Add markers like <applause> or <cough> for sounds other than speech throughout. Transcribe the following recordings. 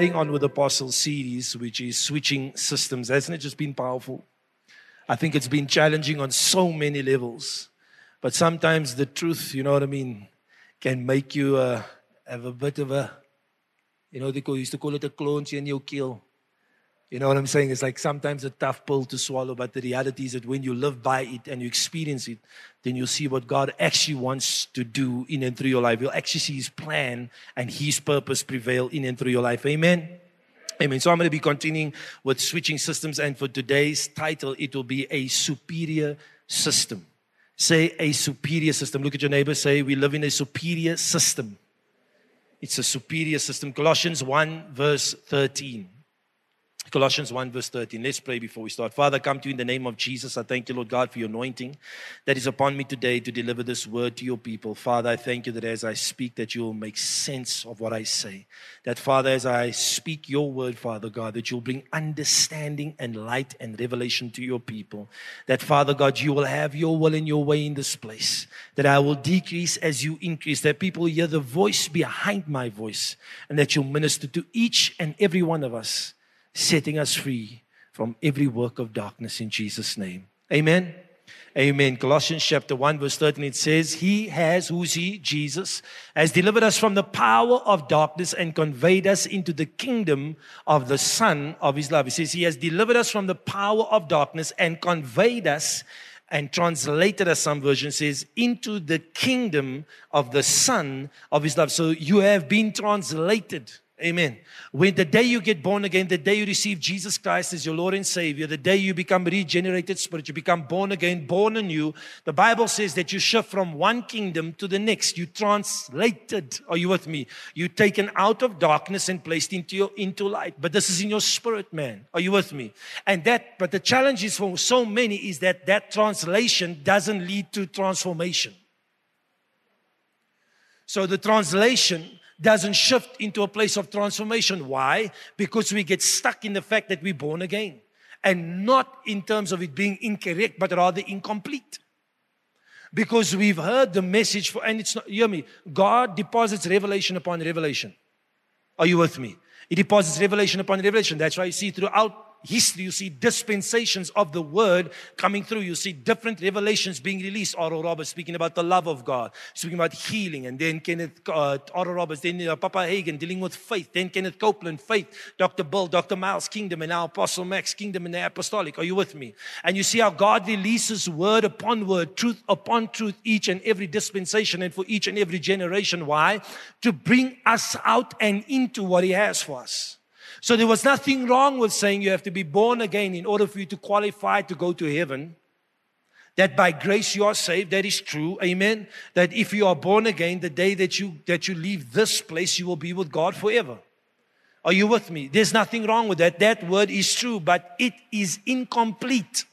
carrying on with the Apostle series, which is switching systems. Hasn't it just been powerful? I think it's been challenging on so many levels. But sometimes the truth, you know what I mean, can make you uh, have a bit of a, you know, they call, used to call it a clone in your kill. You know what I'm saying? It's like sometimes a tough pill to swallow, but the reality is that when you live by it and you experience it, then you'll see what God actually wants to do in and through your life. You'll actually see His plan and His purpose prevail in and through your life. Amen. Amen. So I'm going to be continuing with switching systems, and for today's title, it will be a superior system. Say a superior system. Look at your neighbor. Say, we live in a superior system. It's a superior system. Colossians 1, verse 13. Colossians 1, verse 13. Let's pray before we start. Father, come to you in the name of Jesus. I thank you, Lord God, for your anointing that is upon me today to deliver this word to your people. Father, I thank you that as I speak, that you will make sense of what I say. That, Father, as I speak your word, Father God, that you'll bring understanding and light and revelation to your people. That, Father God, you will have your will and your way in this place. That I will decrease as you increase. That people hear the voice behind my voice. And that you'll minister to each and every one of us setting us free from every work of darkness in Jesus' name. Amen. Amen. Colossians chapter 1, verse 13, it says, He has, who's He? Jesus, has delivered us from the power of darkness and conveyed us into the kingdom of the Son of His love. He says, He has delivered us from the power of darkness and conveyed us and translated, as some version says, into the kingdom of the Son of His love. So you have been translated Amen. When the day you get born again, the day you receive Jesus Christ as your Lord and Savior, the day you become regenerated spirit, you become born again, born anew, the Bible says that you shift from one kingdom to the next. You translated. Are you with me? You taken out of darkness and placed into your into light. But this is in your spirit, man. Are you with me? And that, but the challenge is for so many is that that translation doesn't lead to transformation. So the translation doesn't shift into a place of transformation. Why? Because we get stuck in the fact that we're born again. And not in terms of it being incorrect, but rather incomplete. Because we've heard the message for, and it's not, hear me, God deposits revelation upon revelation. Are you with me? He deposits revelation upon revelation. That's why you see throughout history, you see dispensations of the word coming through. You see different revelations being released. Oral Roberts speaking about the love of God, speaking about healing, and then Kenneth, uh, Oral Roberts, then uh, Papa Hagin dealing with faith, then Kenneth Copeland, faith, Dr. Bill, Dr. Myles, kingdom, and now Apostle Max, kingdom, and the apostolic. Are you with me? And you see how God releases word upon word, truth upon truth, each and every dispensation and for each and every generation. Why? To bring us out and into what He has for us. So there was nothing wrong with saying you have to be born again in order for you to qualify to go to heaven. That by grace you are saved, that is true. Amen. That if you are born again, the day that you that you leave this place, you will be with God forever. Are you with me? There's nothing wrong with that. That word is true, but it is incomplete.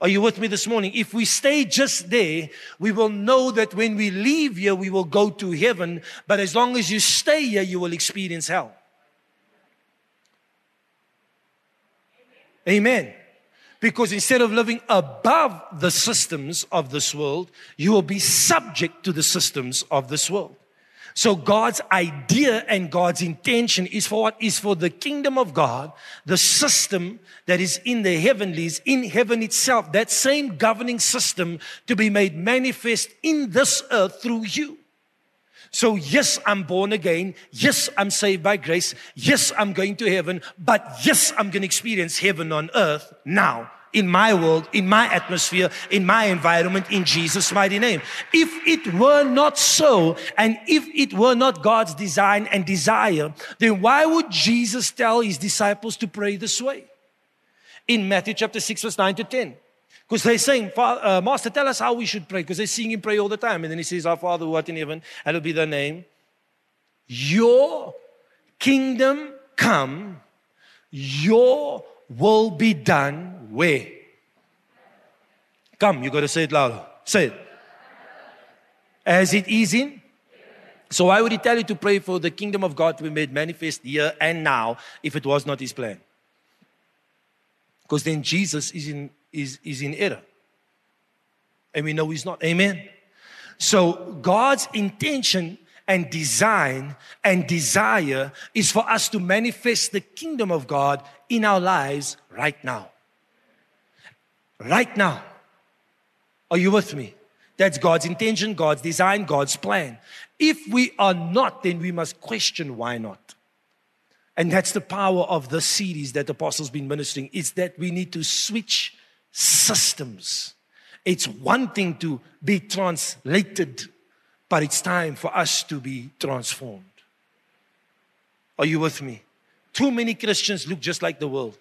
Are you with me this morning? If we stay just there, we will know that when we leave here, we will go to heaven. But as long as you stay here, you will experience hell. Amen. Because instead of living above the systems of this world, you will be subject to the systems of this world. So God's idea and God's intention is for what? Is for the kingdom of God, the system that is in the heavenlies, in heaven itself, that same governing system to be made manifest in this earth through you. So, yes, I'm born again. Yes, I'm saved by grace. Yes, I'm going to heaven. But yes, I'm going to experience heaven on earth now in my world, in my atmosphere, in my environment, in Jesus' mighty name. If it were not so, and if it were not God's design and desire, then why would Jesus tell his disciples to pray this way? In Matthew chapter 6, verse 9 to 10. Because they're saying, uh, Master, tell us how we should pray. Because they're seeing him pray all the time. And then he says, Our Father who art in heaven, hallowed be thy name. Your kingdom come, your will be done where? Come, you got to say it louder. Say it. As it is in. So why would he tell you to pray for the kingdom of God to be made manifest here and now if it was not his plan? Because then Jesus is in is, is in error. And we know he's not. Amen. So God's intention and design and desire is for us to manifest the kingdom of God in our lives right now. Right now. Are you with me? That's God's intention, God's design, God's plan. If we are not, then we must question why not. And that's the power of the series that the apostles been ministering. Is that we need to switch systems. It's one thing to be translated, but it's time for us to be transformed. Are you with me? Too many Christians look just like the world.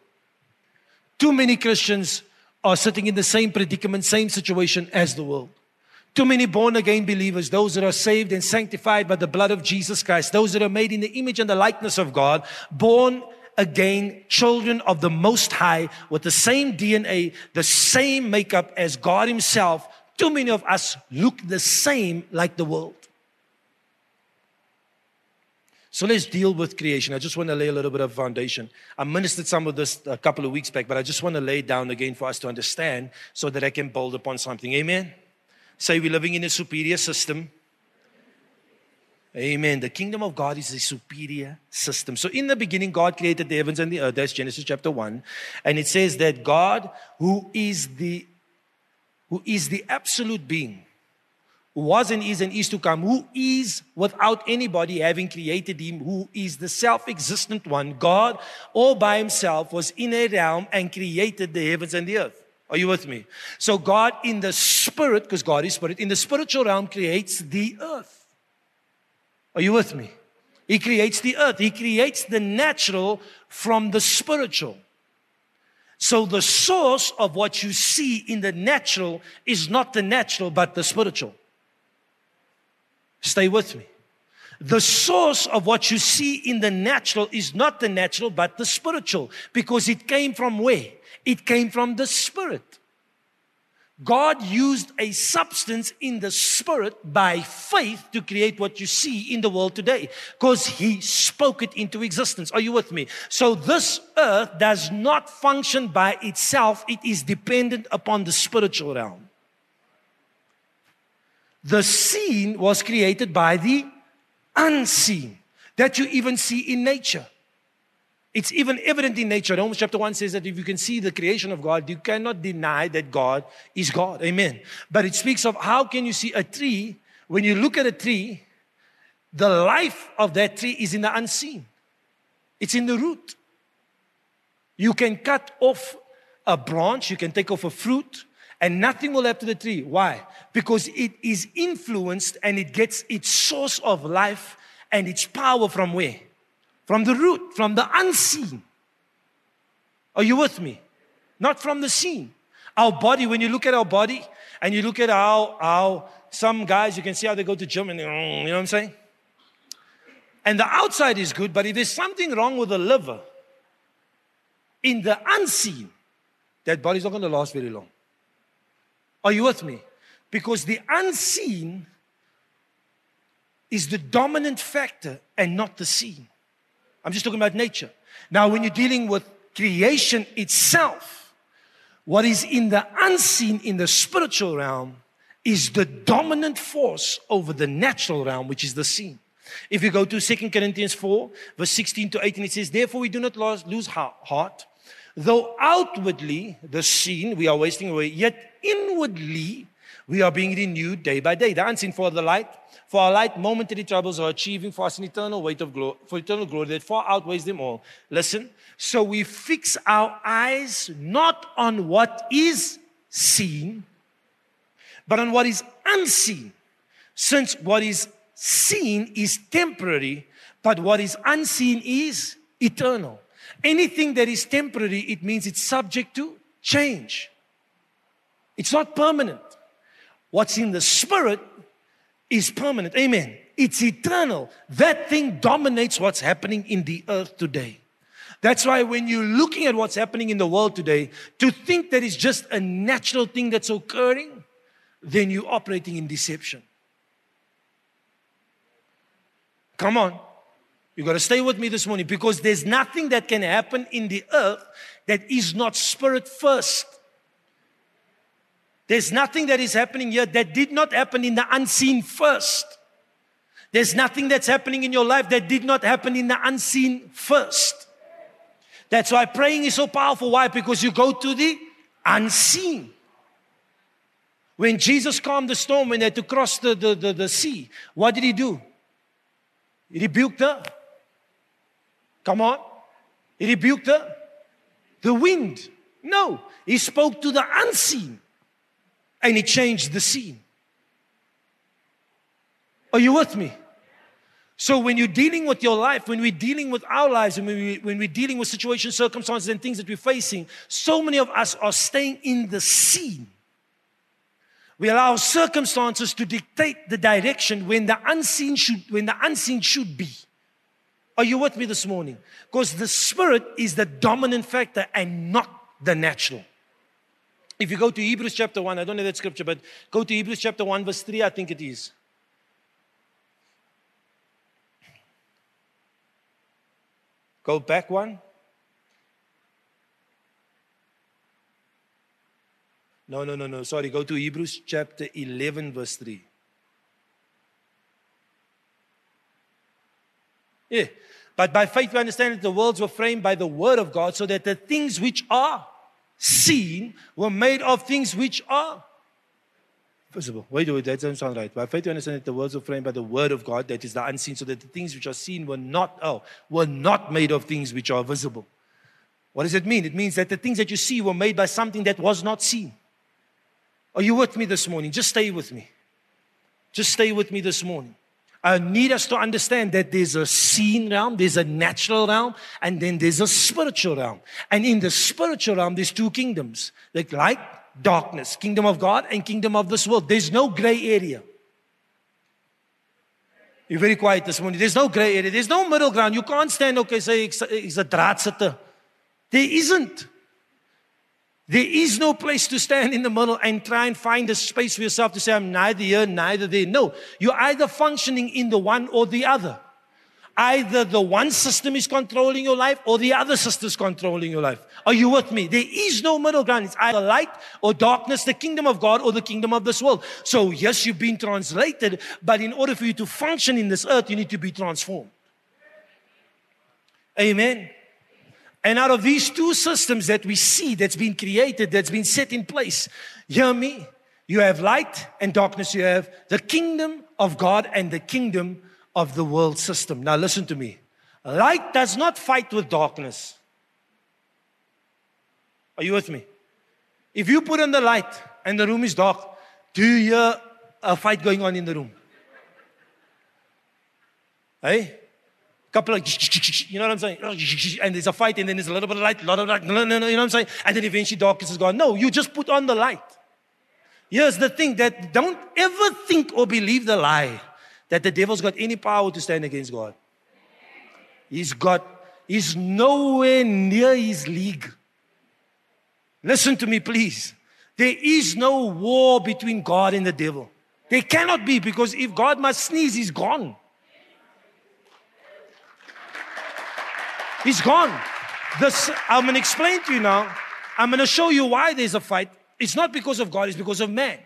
Too many Christians are sitting in the same predicament, same situation as the world. Too many born again believers, those that are saved and sanctified by the blood of Jesus Christ, those that are made in the image and the likeness of God, born again children of the Most High with the same DNA, the same makeup as God Himself. Too many of us look the same like the world. So let's deal with creation. I just want to lay a little bit of foundation. I ministered some of this a couple of weeks back, but I just want to lay it down again for us to understand so that I can build upon something. Amen. Say we're living in a superior system. Amen. The kingdom of God is a superior system. So in the beginning, God created the heavens and the earth. That's Genesis chapter 1. And it says that God, who is the who is the absolute being, who was and is and is to come, who is without anybody having created him, who is the self existent one, God all by himself was in a realm and created the heavens and the earth. Are you with me? So, God in the spirit, because God is spirit, in the spiritual realm creates the earth. Are you with me? He creates the earth, He creates the natural from the spiritual. So, the source of what you see in the natural is not the natural, but the spiritual. Stay with me. The source of what you see in the natural is not the natural, but the spiritual. Because it came from where? It came from the spirit. God used a substance in the spirit by faith to create what you see in the world today because he spoke it into existence. Are you with me? So this earth does not function by itself. It is dependent upon the spiritual realm. The seen was created by the unseen that you even see in nature. It's even evident in nature. Romans chapter 1 says that if you can see the creation of God, you cannot deny that God is God. Amen. But it speaks of how can you see a tree when you look at a tree, the life of that tree is in the unseen. It's in the root. You can cut off a branch, you can take off a fruit, and nothing will happen to the tree. Why? Because it is influenced and it gets its source of life and its power from where? From the root, from the unseen. Are you with me? Not from the seen. Our body, when you look at our body and you look at how, how some guys, you can see how they go to gym and you know what I'm saying? And the outside is good, but if there's something wrong with the liver, in the unseen, that body's not going to last very long. Are you with me? Because the unseen is the dominant factor and not the seen. I'm just talking about nature. Now, when you're dealing with creation itself, what is in the unseen, in the spiritual realm, is the dominant force over the natural realm, which is the seen. If you go to 2 Corinthians 4, verse 16 to 18, it says, Therefore we do not lose heart, Though outwardly, the seen, we are wasting away, yet inwardly, we are being renewed day by day. The unseen for the light, for our light, momentary troubles are achieving for us an eternal weight of glory, for eternal glory that far outweighs them all. Listen, so we fix our eyes not on what is seen, but on what is unseen. Since what is seen is temporary, but what is unseen is eternal. Anything that is temporary, it means it's subject to change. It's not permanent. What's in the spirit is permanent. Amen. It's eternal. That thing dominates what's happening in the earth today. That's why when you're looking at what's happening in the world today, to think that it's just a natural thing that's occurring, then you're operating in deception. Come on. you've got to stay with me this morning because there's nothing that can happen in the earth that is not spirit first. There's nothing that is happening here that did not happen in the unseen first. There's nothing that's happening in your life that did not happen in the unseen first. That's why praying is so powerful. Why? Because you go to the unseen. When Jesus calmed the storm, when they had to cross the, the, the, the sea, what did he do? He rebuked the, come on, he rebuked the, the wind. No, he spoke to the unseen and he changed the scene. Are you with me? So when you're dealing with your life, when we're dealing with our lives, and when, we, when we're dealing with situations, circumstances, and things that we're facing, so many of us are staying in the scene. We allow circumstances to dictate the direction when the unseen should, when the unseen should be. Are you with me this morning? Because the spirit is the dominant factor and not the natural. If you go to Hebrews chapter 1, I don't know that scripture, but go to Hebrews chapter 1, verse 3, I think it is. Go back one. No, no, no, no. Sorry. Go to Hebrews chapter 11, verse 3. Yeah. But by faith we understand that the worlds were framed by the word of God, so that the things which are seen were made of things which are visible. Wait, wait, that doesn't sound right. By faith, we understand that the worlds were framed by the word of God, that is the unseen, so that the things which are seen were not, oh, were not made of things which are visible. What does it mean? It means that the things that you see were made by something that was not seen. Are you with me this morning? Just stay with me. Just stay with me this morning. I need us to understand that there's a seen realm, there's a natural realm, and then there's a spiritual realm. And in the spiritual realm, there's two kingdoms like light darkness, kingdom of God and kingdom of this world. There's no gray area. You're very quiet this morning. There's no gray area. There's no middle ground. You can't stand, okay, say, it's a draadsitter. There isn't. There is no place to stand in the middle and try and find a space for yourself to say, I'm neither here, neither there. No, you're either functioning in the one or the other. Either the one system is controlling your life or the other system is controlling your life. Are you with me? There is no middle ground. It's either light or darkness, the kingdom of God or the kingdom of this world. So, yes, you've been translated, but in order for you to function in this earth, you need to be transformed. Amen. And out of these two systems that we see that's been created, that's been set in place, hear me. You have light and darkness. You have the kingdom of God and the kingdom of the world system. Now, listen to me. Light does not fight with darkness. Are you with me? If you put on the light and the room is dark, do you hear a fight going on in the room? Hey? Couple of, you know what I'm saying? And there's a fight, and then there's a little bit of light, a lot of light, you know what I'm saying? And then eventually darkness is gone. No, you just put on the light. Here's the thing that don't ever think or believe the lie that the devil's got any power to stand against God. He's got, he's nowhere near his league. Listen to me, please. There is no war between God and the devil. There cannot be because if God must sneeze, he's gone. He's gone. This, I'm going to explain to you now. I'm going to show you why there's a fight. It's not because of God, it's because of man.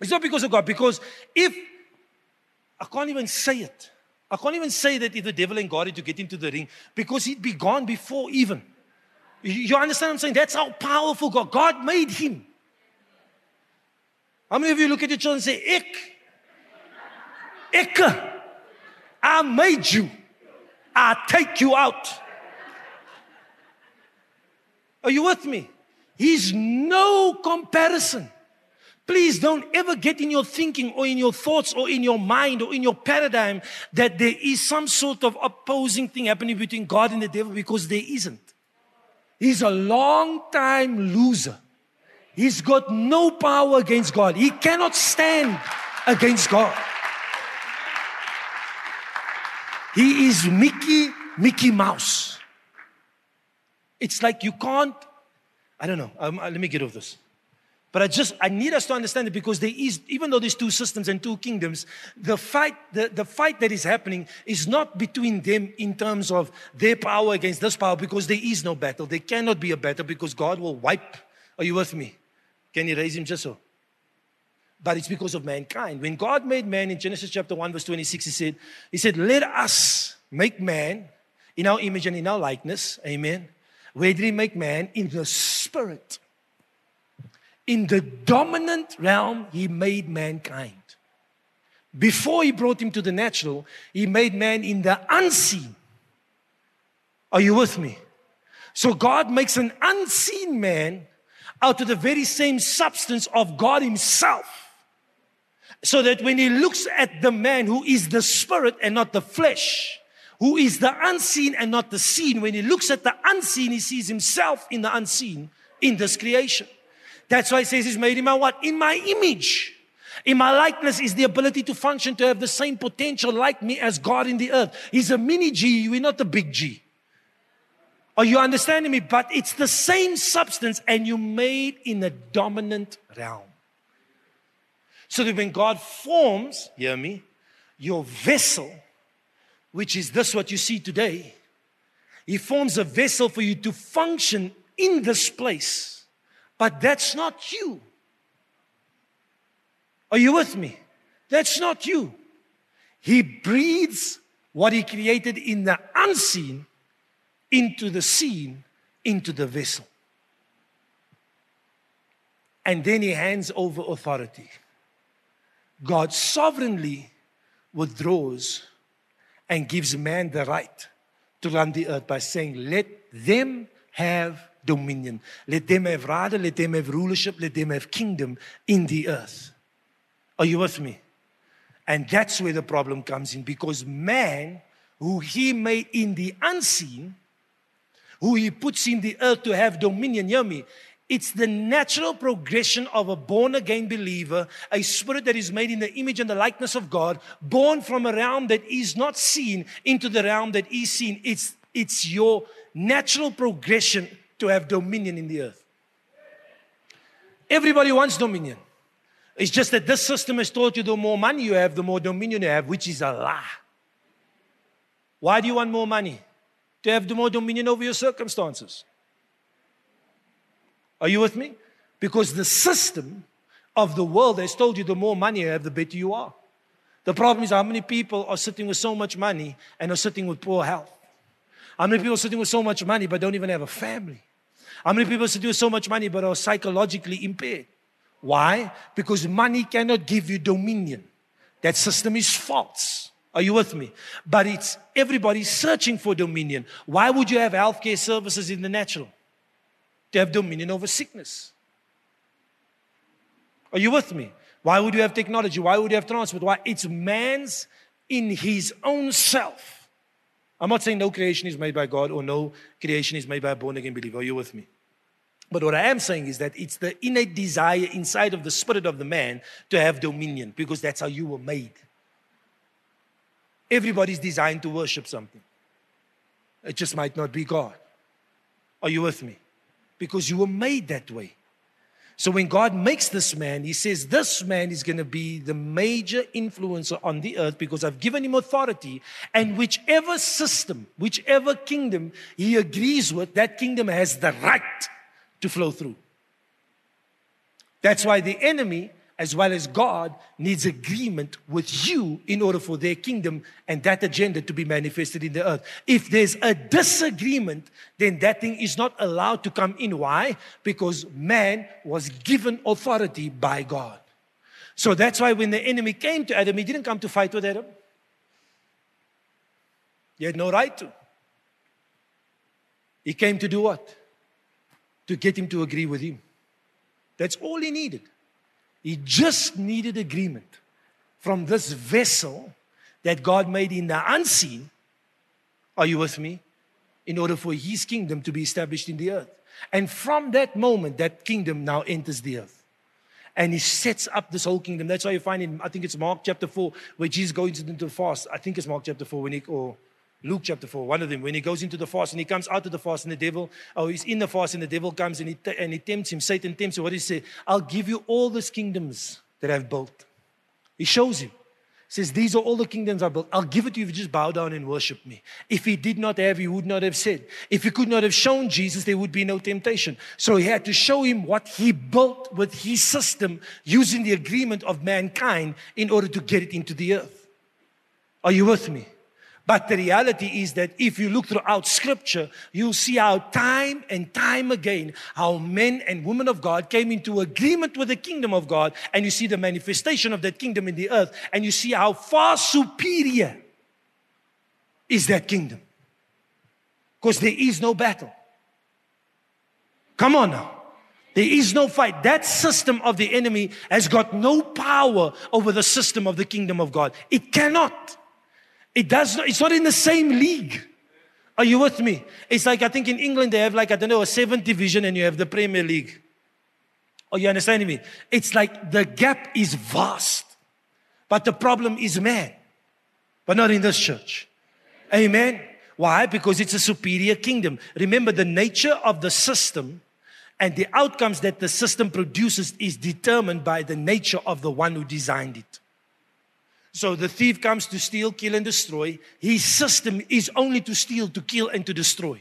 It's not because of God. Because if I can't even say it. I can't even say that if the devil and God had to get into the ring because he'd be gone before even. You understand what I'm saying? That's how powerful God. God made him. How many of you look at your children and say, Ik, Ik, I made you. I take you out. Are you with me? He's no comparison. Please don't ever get in your thinking or in your thoughts or in your mind or in your paradigm that there is some sort of opposing thing happening between God and the devil because there isn't. He's a long time loser. He's got no power against God. He cannot stand against God. He is Mickey, Mickey Mouse. It's like you can't, I don't know, um, let me get off this. But I just, I need us to understand it because there is, even though there's two systems and two kingdoms, the fight, the, the fight that is happening is not between them in terms of their power against this power because there is no battle. There cannot be a battle because God will wipe. Are you with me? Can you raise him just so? But it's because of mankind. When God made man in Genesis chapter 1, verse 26, he said, He said, Let us make man in our image and in our likeness. Amen. Where did he make man? In the spirit. In the dominant realm, he made mankind. Before he brought him to the natural, he made man in the unseen. Are you with me? So God makes an unseen man out of the very same substance of God Himself. So that when He looks at the man who is the spirit and not the flesh, who is the unseen and not the seen, when He looks at the unseen, He sees Himself in the unseen in this creation. That's why He says He's made Him my what? In my image. In my likeness is the ability to function, to have the same potential like me as God in the earth. He's a mini G, we're not the big G. Are you understanding me? But it's the same substance and you made in a dominant realm. So that when God forms, hear me, your vessel, which is this what you see today, He forms a vessel for you to function in this place. But that's not you. Are you with me? That's not you. He breathes what He created in the unseen into the seen, into the vessel. And then he hands over authority. God sovereignly withdraws and gives man the right to run the earth by saying, Let them have dominion. Let them have rada, let them have rulership, let them have kingdom in the earth. Are you with me? And that's where the problem comes in because man, who he made in the unseen, who he puts in the earth to have dominion. Hear me. It's the natural progression of a born again believer, a spirit that is made in the image and the likeness of God, born from a realm that is not seen into the realm that is seen. It's, it's your natural progression to have dominion in the earth. Everybody wants dominion. It's just that this system has taught you the more money you have, the more dominion you have, which is a lie. Why do you want more money? to have the more dominion over your circumstances. Are you with me? Because the system of the world has told you the more money you have, the better you are. The problem is how many people are sitting with so much money and are sitting with poor health. How many people are sitting with so much money but don't even have a family? How many people are sitting with so much money but are psychologically impaired? Why? Because money cannot give you dominion. That system is false. Are you with me? But it's everybody searching for dominion. Why would you have healthcare services in the natural? To have dominion over sickness. Are you with me? Why would you have technology? Why would you have transport? Why? It's man's in his own self. I'm not saying no creation is made by God or no creation is made by a born again believer. Are you with me? But what I am saying is that it's the innate desire inside of the spirit of the man to have dominion because that's how you were made. Everybody's designed to worship something. It just might not be God. Are you with me? Because you were made that way. So when God makes this man, he says, This man is going to be the major influencer on the earth because I've given him authority. And whichever system, whichever kingdom he agrees with, that kingdom has the right to flow through. That's why the enemy as well as God needs agreement with you in order for their kingdom and that agenda to be manifested in the earth. If there's a disagreement, then that thing is not allowed to come in. Why? Because man was given authority by God. So that's why when the enemy came to Adam, he didn't come to fight with Adam. He had no right to. He came to do what? To get him to agree with him. That's all he needed. He just needed agreement from this vessel that God made in the unseen. Are you with me? In order for his kingdom to be established in the earth. And from that moment, that kingdom now enters the earth. And he sets up this whole kingdom. That's why you find in, I think it's Mark chapter 4, where Jesus goes into the fast. I think it's Mark chapter 4, when he, or Luke chapter 4, one of them, when he goes into the fast and he comes out of the fast and the devil, oh, he's in the fast and the devil comes and he, and he tempts him. Satan tempts him. What does he say? I'll give you all these kingdoms that I've built. He shows him. says, These are all the kingdoms I built. I'll give it to you if you just bow down and worship me. If he did not have, he would not have said. If he could not have shown Jesus, there would be no temptation. So he had to show him what he built with his system using the agreement of mankind in order to get it into the earth. Are you with me? But the reality is that if you look throughout scripture, you'll see how time and time again, how men and women of God came into agreement with the kingdom of God, and you see the manifestation of that kingdom in the earth, and you see how far superior is that kingdom. Because there is no battle. Come on now. There is no fight. That system of the enemy has got no power over the system of the kingdom of God. It cannot. It does not, it's not in the same league. Are you with me? It's like I think in England they have like, I don't know, a seventh division and you have the Premier League. Are you understanding me? It's like the gap is vast. But the problem is man. But not in this church. Amen. Why? Because it's a superior kingdom. Remember, the nature of the system and the outcomes that the system produces is determined by the nature of the one who designed it. So the thief comes to steal, kill, and destroy. His system is only to steal, to kill, and to destroy.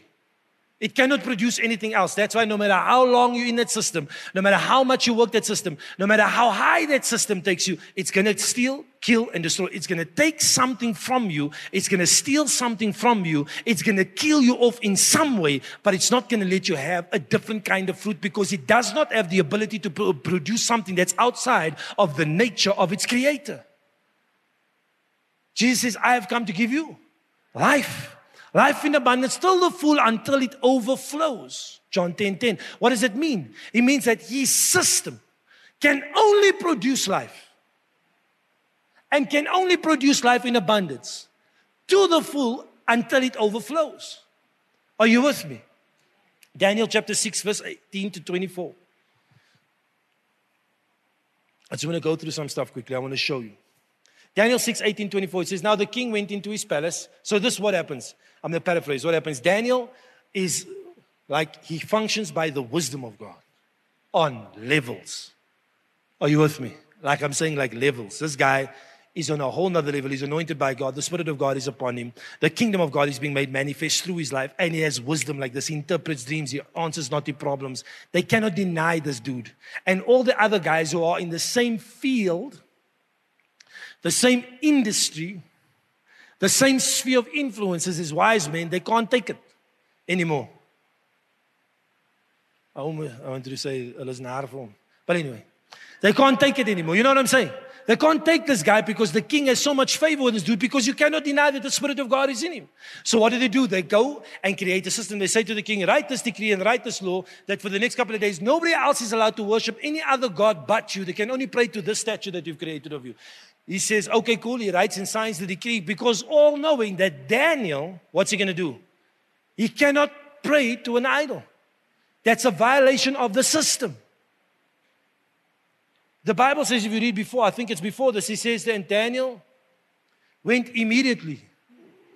It cannot produce anything else. That's why no matter how long you're in that system, no matter how much you work that system, no matter how high that system takes you, it's going to steal, kill, and destroy. It's going to take something from you. It's going to steal something from you. It's going to kill you off in some way, but it's not going to let you have a different kind of fruit because it does not have the ability to produce something that's outside of the nature of its creator. Jesus says, I have come to give you life. Life in abundance, still the full until it overflows. John 10 10. What does it mean? It means that his system can only produce life and can only produce life in abundance to the full until it overflows. Are you with me? Daniel chapter 6, verse 18 to 24. I just want to go through some stuff quickly. I want to show you. Daniel 6, 18, 24, it says, Now the king went into his palace. So this is what happens. I'm going to paraphrase. What happens? Daniel is like he functions by the wisdom of God on levels. Are you with me? Like I'm saying, like levels. This guy is on a whole nother level. He's anointed by God. The Spirit of God is upon him. The kingdom of God is being made manifest through his life. And he has wisdom like this. He interprets dreams. He answers naughty problems. They cannot deny this dude. And all the other guys who are in the same field the same industry, the same sphere of influence as his wise men, they can't take it anymore. I wanted to say. But anyway, they can't take it anymore. You know what I'm saying? They can't take this guy because the king has so much favor with this dude because you cannot deny that the Spirit of God is in him. So what do they do? They go and create a system. They say to the king, write this decree and write this law that for the next couple of days, nobody else is allowed to worship any other God but you. They can only pray to this statue that you've created of you. He says, okay, cool. He writes and signs the decree because all knowing that Daniel, what's he going to do? He cannot pray to an idol. That's a violation of the system. The Bible says, if you read before, I think it's before this, he says that Daniel went immediately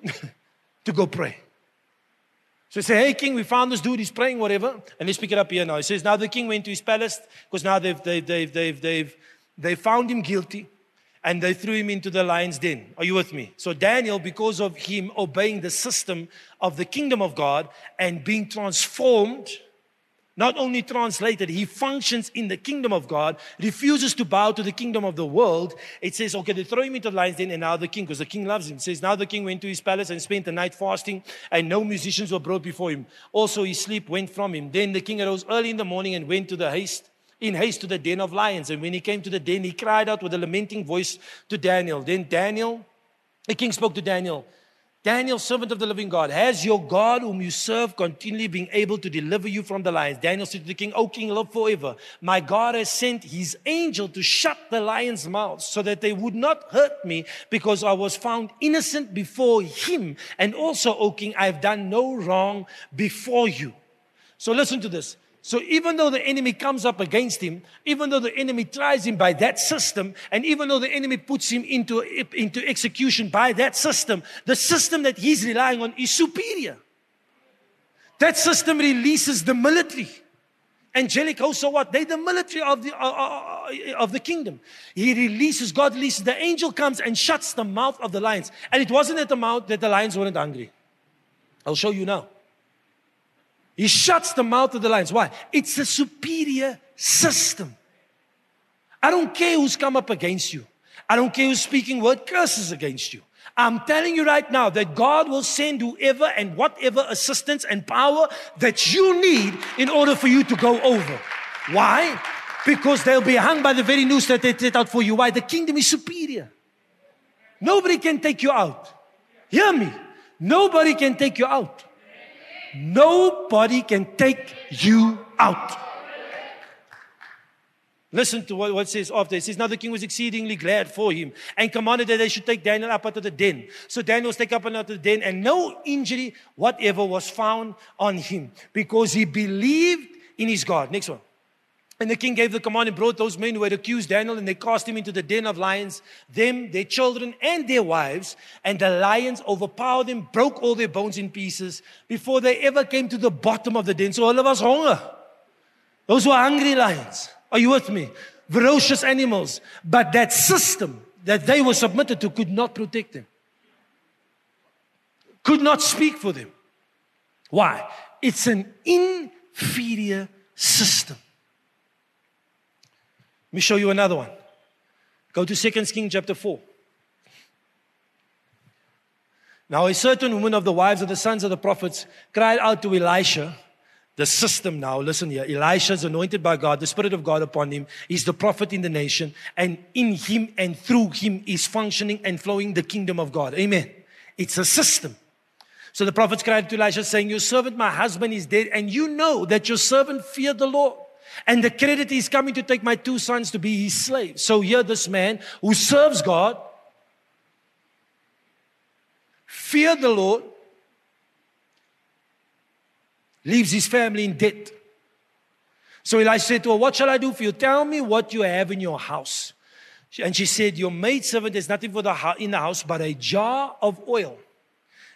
<laughs> to go pray. So he said, Hey, king, we found this dude, he's praying, whatever. And let's pick it up here now. He says, Now the king went to his palace because now they've, they've, they've, they've, they've, they found him guilty and they threw him into the lion's den. Are you with me? So, Daniel, because of him obeying the system of the kingdom of God and being transformed, not only translated, he functions in the kingdom of God, refuses to bow to the kingdom of the world. It says, okay, they throw him into the lion's den, and now the king, because the king loves him, says, now the king went to his palace and spent the night fasting, and no musicians were brought before him. Also, his sleep went from him. Then the king arose early in the morning and went to the haste in haste to the den of lions. And when he came to the den, he cried out with a lamenting voice to Daniel. Then Daniel, the king spoke to Daniel. Daniel, servant of the living God, has your God, whom you serve, continually been able to deliver you from the lions? Daniel said to the king, O king, live forever. My God has sent his angel to shut the lions' mouths so that they would not hurt me because I was found innocent before him. And also, O king, I have done no wrong before you. So listen to this. So even though the enemy comes up against him, even though the enemy tries him by that system, and even though the enemy puts him into, into execution by that system, the system that he's relying on is superior. That system releases the military. angelic host, so what? They're the military of the, uh, uh, uh, of the kingdom. He releases, God releases, the angel comes and shuts the mouth of the lions. And it wasn't at the mouth that the lions weren't hungry. I'll show you now. He shuts the mouth of the lions. Why? It's a superior system. I don't care who's come up against you. I don't care who's speaking word curses against you. I'm telling you right now that God will send whoever and whatever assistance and power that you need in order for you to go over. Why? Because they'll be hung by the very noose that they set out for you. Why? The kingdom is superior. Nobody can take you out. Hear me. Nobody can take you out. Nobody can take you out. Listen to what, what says after. It says, Now the king was exceedingly glad for him and commanded that they should take Daniel up out of the den. So Daniel was taken up out of the den, and no injury whatever was found on him because he believed in his God. Next one. And the king gave the command and brought those men who had accused Daniel, and they cast him into the den of lions, them, their children, and their wives. And the lions overpowered them, broke all their bones in pieces before they ever came to the bottom of the den. So all of us hunger. Those were hungry lions. Are you with me? Ferocious animals. But that system that they were submitted to could not protect them, could not speak for them. Why? It's an inferior system. Me show you another one. Go to 2 Kings chapter 4. Now, a certain woman of the wives of the sons of the prophets cried out to Elisha the system now, listen here. Elisha is anointed by God, the Spirit of God upon him. He's the prophet in the nation, and in him and through him is functioning and flowing the kingdom of God. Amen. It's a system. So the prophets cried to Elisha, saying, Your servant, my husband, is dead, and you know that your servant feared the Lord. And the creditor is coming to take my two sons to be his slaves. So here, this man who serves God, feared the Lord, leaves his family in debt. So Elijah said to her, What shall I do for you? Tell me what you have in your house. And she said, Your maidservant has nothing for the in the house but a jar of oil.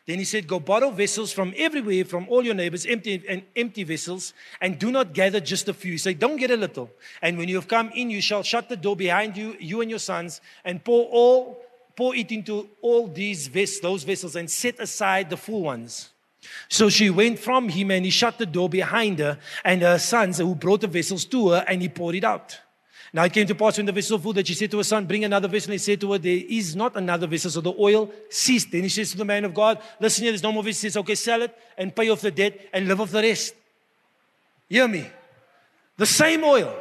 Then he said, Go borrow vessels from everywhere, from all your neighbors, empty and empty vessels, and do not gather just a few. He said, Don't get a little. And when you have come in, you shall shut the door behind you, you and your sons, and pour all pour it into all these vessels, those vessels, and set aside the full ones. So she went from him and he shut the door behind her and her sons who brought the vessels to her and he poured it out. Now it came to pass when the vessel full that she said to her son, Bring another vessel. And he said to her, There is not another vessel. So the oil ceased. Then he says to the man of God, Listen here, there's no more vessel. He says, Okay, sell it and pay off the debt and live off the rest. Hear me. The same oil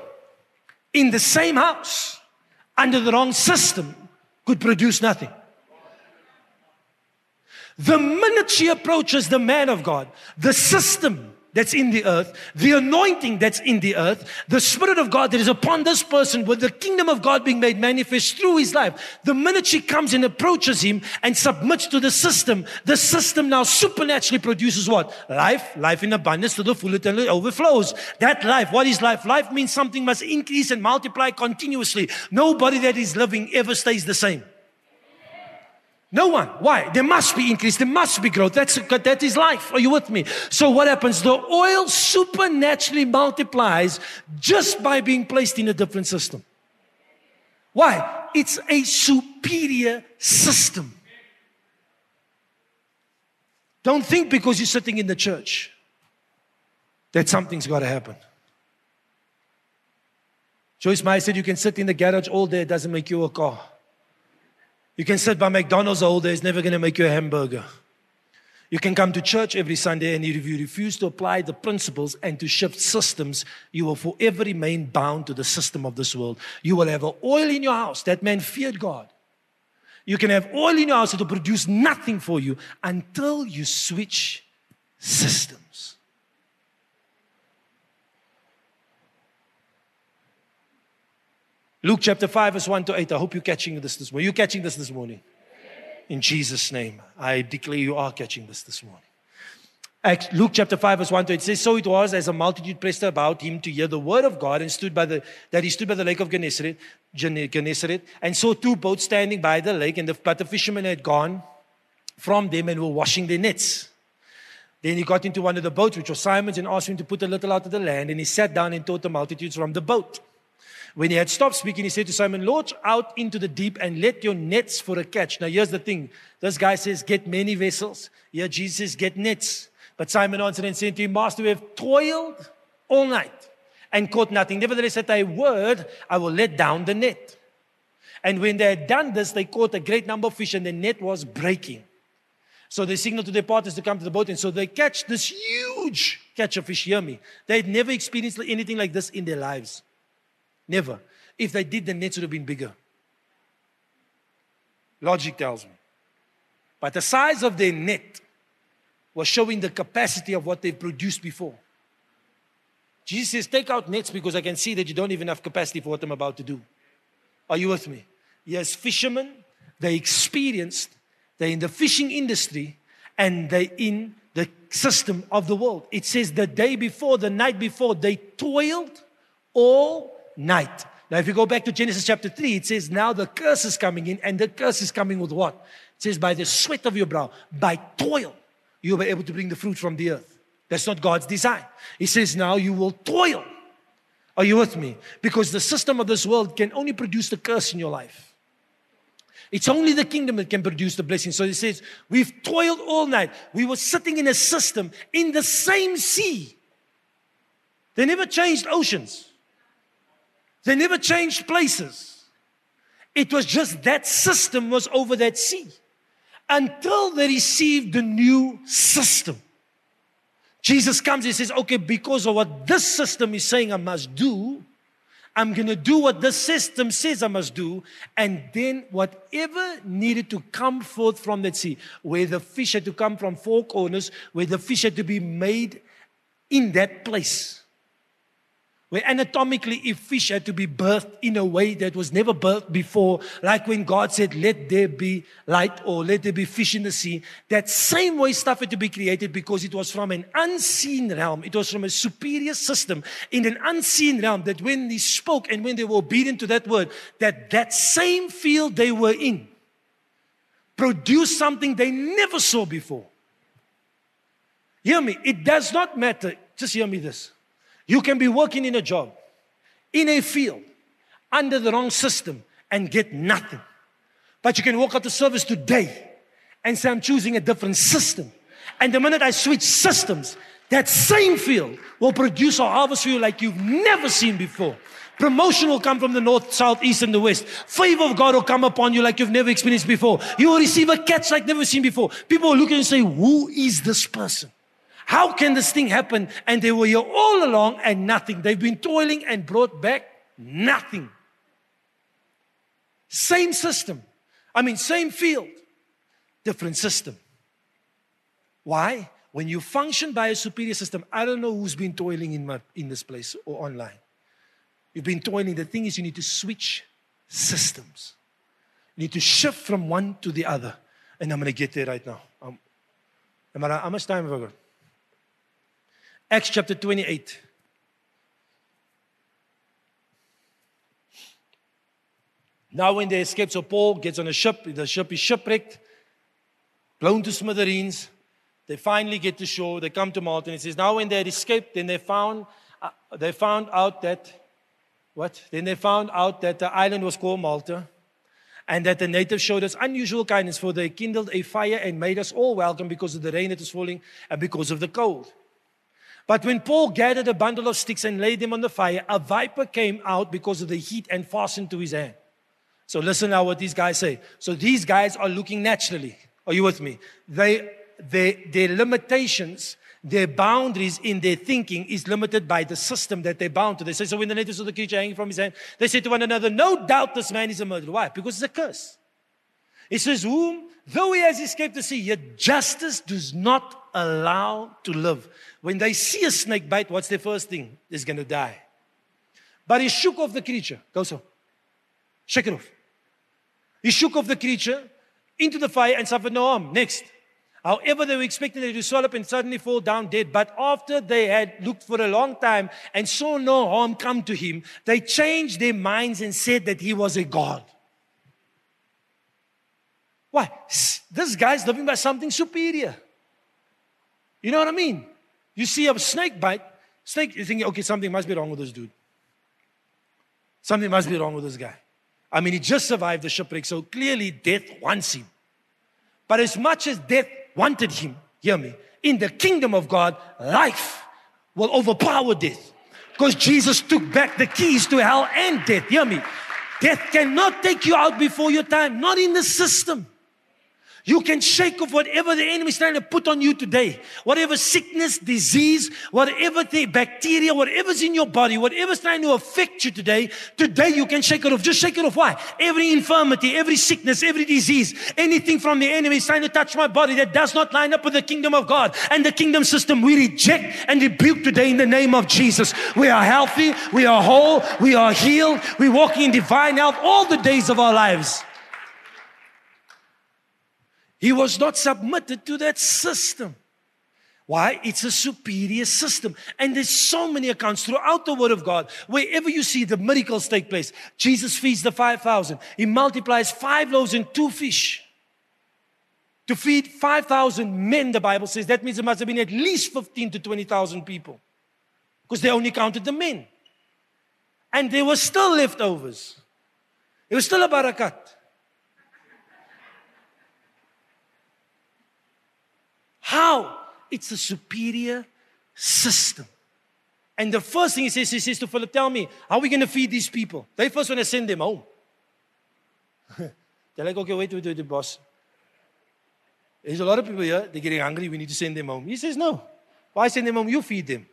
in the same house under the wrong system could produce nothing. The minute she approaches the man of God, the system that's in the earth, the anointing that's in the earth, the Spirit of God that is upon this person with the kingdom of God being made manifest through his life. The minute she comes and approaches him and submits to the system, the system now supernaturally produces what? Life, life in abundance to the full it overflows. That life, what is life? Life means something must increase and multiply continuously. Nobody that is living ever stays the same. No one. Why? There must be increase. There must be growth. That's that is life. Are you with me? So what happens? The oil supernaturally multiplies just by being placed in a different system. Why? It's a superior system. Don't think because you're sitting in the church that something's got to happen. Joyce Meyer said you can sit in the garage all day, it doesn't make you a car. You can sit by McDonald's all day, it's never going to make you a hamburger. You can come to church every Sunday, and if you refuse to apply the principles and to shift systems, you will forever remain bound to the system of this world. You will have oil in your house. That man feared God. You can have oil in your house will produce nothing for you until you switch systems. Luke chapter 5, verse 1 to 8. I hope you're catching this this morning. You're catching this this morning. In Jesus' name, I declare you are catching this this morning. Luke chapter 5, verse 1 to 8 says, So it was as a multitude pressed about him to hear the word of God and stood by the, that he stood by the lake of Gennesaret, Gennesaret and saw two boats standing by the lake, and the, but the fishermen had gone from them and were washing their nets. Then he got into one of the boats, which was Simon's, and asked him to put a little out of the land. And he sat down and taught the multitudes from the boat. When he had stopped speaking, he said to Simon, Launch out into the deep and let your nets for a catch. Now, here's the thing this guy says, Get many vessels. Here, Jesus says, Get nets. But Simon answered and said to him, Master, we have toiled all night and caught nothing. Nevertheless, at thy word, I will let down the net. And when they had done this, they caught a great number of fish, and the net was breaking. So they signaled to their partners to come to the boat, and so they catch this huge catch of fish. Hear me. They had never experienced anything like this in their lives. Never. If they did, the nets would have been bigger. Logic tells me. But the size of their net was showing the capacity of what they've produced before. Jesus says, Take out nets because I can see that you don't even have capacity for what I'm about to do. Are you with me? Yes, fishermen, they experienced, they're in the fishing industry and they're in the system of the world. It says the day before, the night before, they toiled all night. Now, if you go back to Genesis chapter 3, it says, Now the curse is coming in, and the curse is coming with what? It says, By the sweat of your brow, by toil, you'll be able to bring the fruit from the earth. That's not God's design. He says, Now you will toil. Are you with me? Because the system of this world can only produce the curse in your life. It's only the kingdom that can produce the blessing. So he says, We've toiled all night. We were sitting in a system in the same sea. They never changed oceans, they never changed places. It was just that system was over that sea until they received the new system. Jesus comes and says, okay, because of what this system is saying I must do, I'm going to do what the system says I must do. And then whatever needed to come forth from that sea, where the fish had to come from four corners, where the fish had to be made in that place where anatomically had to be birthed in a way that was never birthed before, like when God said, let there be light or let there be fish in the sea, that same way stuff had to be created because it was from an unseen realm. It was from a superior system in an unseen realm that when he spoke and when they were obedient to that word, that that same field they were in produced something they never saw before. Hear me, it does not matter. Just hear me this. You can be working in a job, in a field, under the wrong system and get nothing. But you can walk out the service today and say, I'm choosing a different system. And the minute I switch systems, that same field will produce a harvest for you like you've never seen before. Promotion will come from the north, south, east, and the west. Favor of God will come upon you like you've never experienced before. You will receive a catch like never seen before. People will look at you and say, Who is this person? How can this thing happen? And they were here all along and nothing. They've been toiling and brought back nothing. Same system. I mean, same field, different system. Why? When you function by a superior system, I don't know who's been toiling in, my, in this place or online. You've been toiling. The thing is, you need to switch systems. You need to shift from one to the other. And I'm going to get there right now. Um, how much time have I got? Acts chapter 28. Now, when they escape, so Paul gets on a ship, the ship is shipwrecked, blown to smithereens. They finally get to shore, they come to Malta, and it says, Now, when they had escaped, then they found, uh, they found out that, what? Then they found out that the island was called Malta, and that the natives showed us unusual kindness, for they kindled a fire and made us all welcome because of the rain that was falling and because of the cold. But when Paul gathered a bundle of sticks and laid them on the fire, a viper came out because of the heat and fastened to his hand. So listen now what these guys say. So these guys are looking naturally. Are you with me? They, they, their limitations, their boundaries in their thinking is limited by the system that they're bound to. They say, so when the natives saw the creature hanging from his hand, they say to one another, no doubt this man is a murderer. Why? Because it's a curse. It says, whom, though he has escaped the sea, yet justice does not allow to live. When they see a snake bite, what's their first thing? Is going to die. But he shook off the creature. Go so. Shake it off. He shook off the creature into the fire and suffered no harm. Next. However, they were expecting it to swell up and suddenly fall down dead. But after they had looked for a long time and saw no harm come to him, they changed their minds and said that he was a god. Why? This guy's living by something superior. You know what I mean? You see a snake bite, snake, you think, okay, something must be wrong with this dude. Something must be wrong with this guy. I mean, he just survived the shipwreck, so clearly death wants him. But as much as death wanted him, hear me, in the kingdom of God, life will overpower death. Because Jesus took back the keys to hell and death. Hear me. Death cannot take you out before your time, not in the system. You can shake off whatever the enemy is trying to put on you today. Whatever sickness, disease, whatever the bacteria, whatever's in your body, whatever's trying to affect you today, today you can shake it off. Just shake it off. Why? Every infirmity, every sickness, every disease, anything from the enemy is trying to touch my body that does not line up with the kingdom of God and the kingdom system, we reject and rebuke today in the name of Jesus. We are healthy, we are whole, we are healed, we're walking in divine health all the days of our lives. He was not submitted to that system. Why? It's a superior system. And there's so many accounts throughout the Word of God. Wherever you see the miracles take place, Jesus feeds the 5,000. He multiplies five loaves and two fish to feed 5,000 men, the Bible says. That means there must have been at least 15 to 20,000 people because they only counted the men. And there were still leftovers. It was still a barakat. How? It's a superior system. And the first thing he says, he says to Philip, Tell me, how are we going to feed these people? They first want to send them home. <laughs> They're like, Okay, wait, wait, wait, boss. There's a lot of people here, they're getting hungry, we need to send them home. He says, No. Why send them home? You feed them.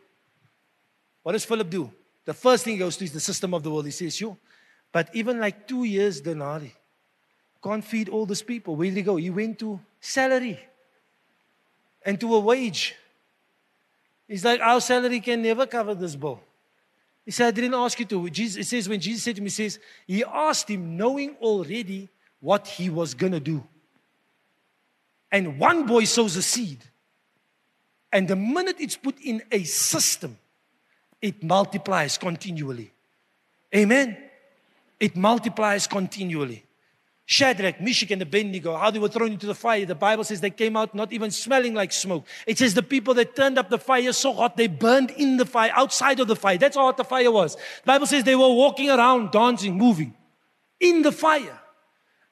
What does Philip do? The first thing he goes to is the system of the world. He says, You. But even like two years denarii, can't feed all these people. Where did he go? He went to salary and to a wage. He's like, Our salary can never cover this bill. He said, I didn't ask you to. Jesus, it says, when Jesus said to me, he says, He asked him, knowing already what he was going to do. And one boy sows a seed. And the minute it's put in a system, it multiplies continually. Amen. It multiplies continually. Shadrach, Meshach, and Abednego, how they were thrown into the fire. The Bible says they came out not even smelling like smoke. It says the people that turned up the fire so hot they burned in the fire, outside of the fire. That's how hot the fire was. The Bible says they were walking around, dancing, moving in the fire.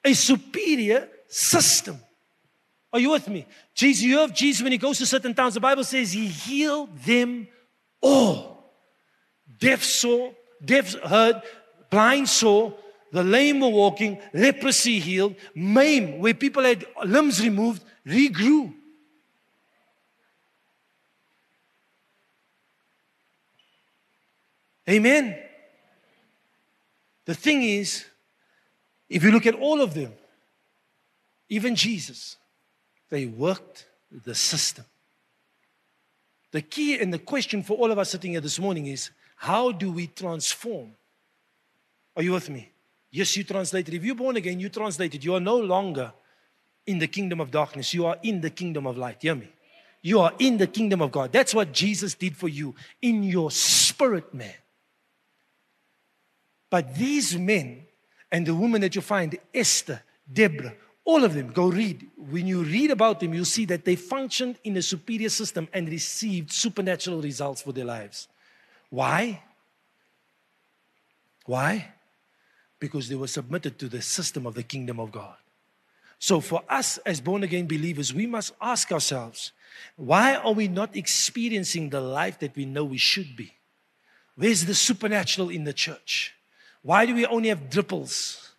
A superior system. Are you with me? Jesus, you have Jesus when he goes to certain towns. The Bible says he healed them all. Deaf saw, deaf heard, blind saw, the lame were walking, leprosy healed, maim, where people had limbs removed, regrew. Amen. The thing is, if you look at all of them, even Jesus, they worked the system. The key and the question for all of us sitting here this morning is how do we transform? Are you with me? Yes, you translated. If you're born again, you translated. You are no longer in the kingdom of darkness. You are in the kingdom of light. Hear me? You are in the kingdom of God. That's what Jesus did for you in your spirit, man. But these men and the woman that you find, Esther, Deborah, all of them, go read. When you read about them, you'll see that they functioned in a superior system and received supernatural results for their lives. Why? Why? Because they were submitted to the system of the kingdom of God. So, for us as born again believers, we must ask ourselves why are we not experiencing the life that we know we should be? Where's the supernatural in the church? Why do we only have dripples?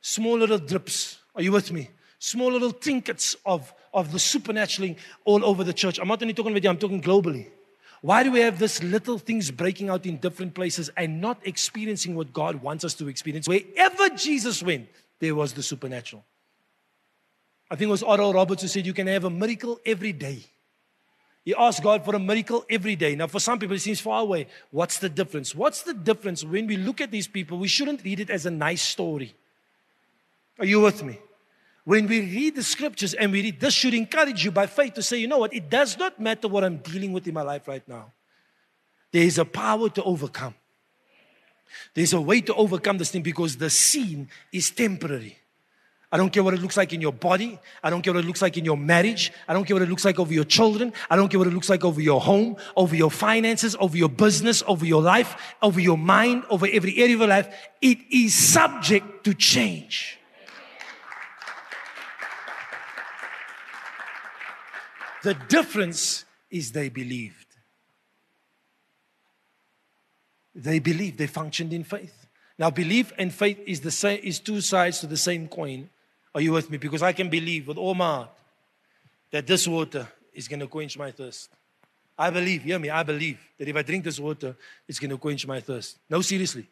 Small little drips. Are you with me? Small little trinkets of, of the supernatural all over the church. I'm not only talking about you, I'm talking globally. Why do we have this little things breaking out in different places and not experiencing what God wants us to experience? Wherever Jesus went, there was the supernatural. I think it was Oral Roberts who said you can have a miracle every day. He asked God for a miracle every day. Now, for some people, it seems far away. What's the difference? What's the difference when we look at these people? We shouldn't read it as a nice story. Are you with me? When we read the scriptures and we read, this should encourage you by faith to say, you know what, it does not matter what I'm dealing with in my life right now. There is a power to overcome. There's a way to overcome this thing because the scene is temporary. I don't care what it looks like in your body. I don't care what it looks like in your marriage. I don't care what it looks like over your children. I don't care what it looks like over your home, over your finances, over your business, over your life, over your mind, over every area of your life. It is subject to change. The difference is they believed. They believed, they functioned in faith. Now, belief and faith is the same is two sides to the same coin. Are you with me? Because I can believe with all my heart that this water is going to quench my thirst. I believe, hear me, I believe that if I drink this water, it's going to quench my thirst. No, seriously.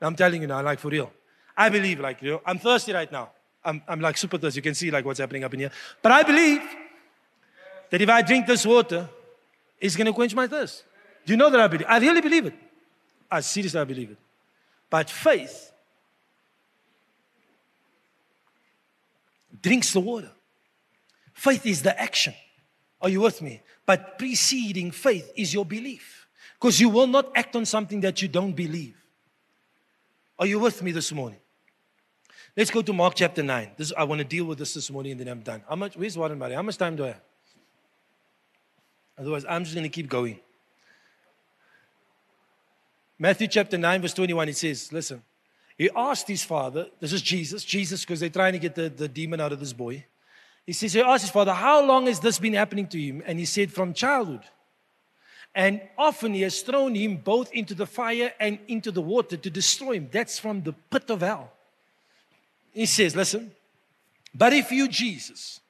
I'm telling you now, like for real. I believe, like, you know, I'm thirsty right now. I'm, I'm like super thirsty. You can see like what's happening up in here. But I believe that if I drink this water, it's going to quench my thirst. Do you know that I believe? I really believe it. I seriously I believe it. But faith drinks the water. Faith is the action. Are you with me? But preceding faith is your belief. Because you will not act on something that you don't believe. Are you with me this morning? Let's go to Mark chapter 9. This, I want to deal with this this morning and then I'm done. How much, where's Warren Murray? How much time do I have? Otherwise, I'm just going to keep going. Matthew chapter 9, verse 21, it says, Listen, he asked his father, this is Jesus, Jesus, because they're trying to get the, the demon out of this boy. He says, he asked his father, How long has this been happening to him? And he said, From childhood. And often he has thrown him both into the fire and into the water to destroy him. That's from the pit of hell. He says, Listen, but if you, Jesus,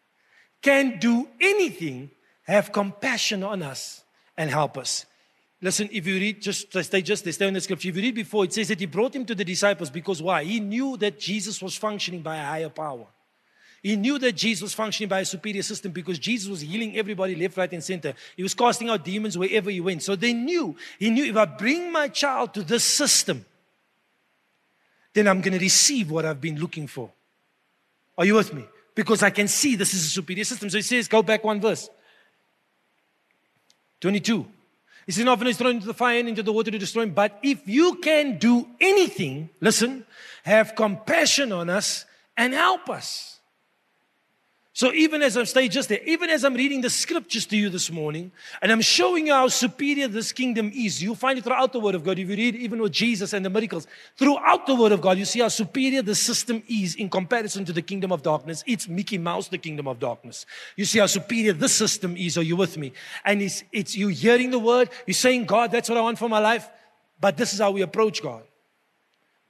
can do anything, have compassion on us and help us. Listen, if you read, just stay just stay in the scripture. If you read before, it says that he brought him to the disciples because why? He knew that Jesus was functioning by a higher power. He knew that Jesus was functioning by a superior system because Jesus was healing everybody left, right, and center. He was casting out demons wherever he went. So they knew, he knew if I bring my child to this system, then I'm going to receive what I've been looking for. Are you with me? Because I can see this is a superior system. So he says, go back one verse. 22. He says, often is thrown into the fire and into the water to destroy him. But if you can do anything, listen, have compassion on us and help us. So even as I'm staying just there, even as I'm reading the scriptures to you this morning, and I'm showing you how superior this kingdom is, you'll find it throughout the Word of God. If you read even with Jesus and the miracles, throughout the Word of God, you see how superior the system is in comparison to the kingdom of darkness. It's Mickey Mouse, the kingdom of darkness. You see how superior this system is. Are you with me? And it's, it's you hearing the Word, you're saying, God, that's what I want for my life. But this is how we approach God.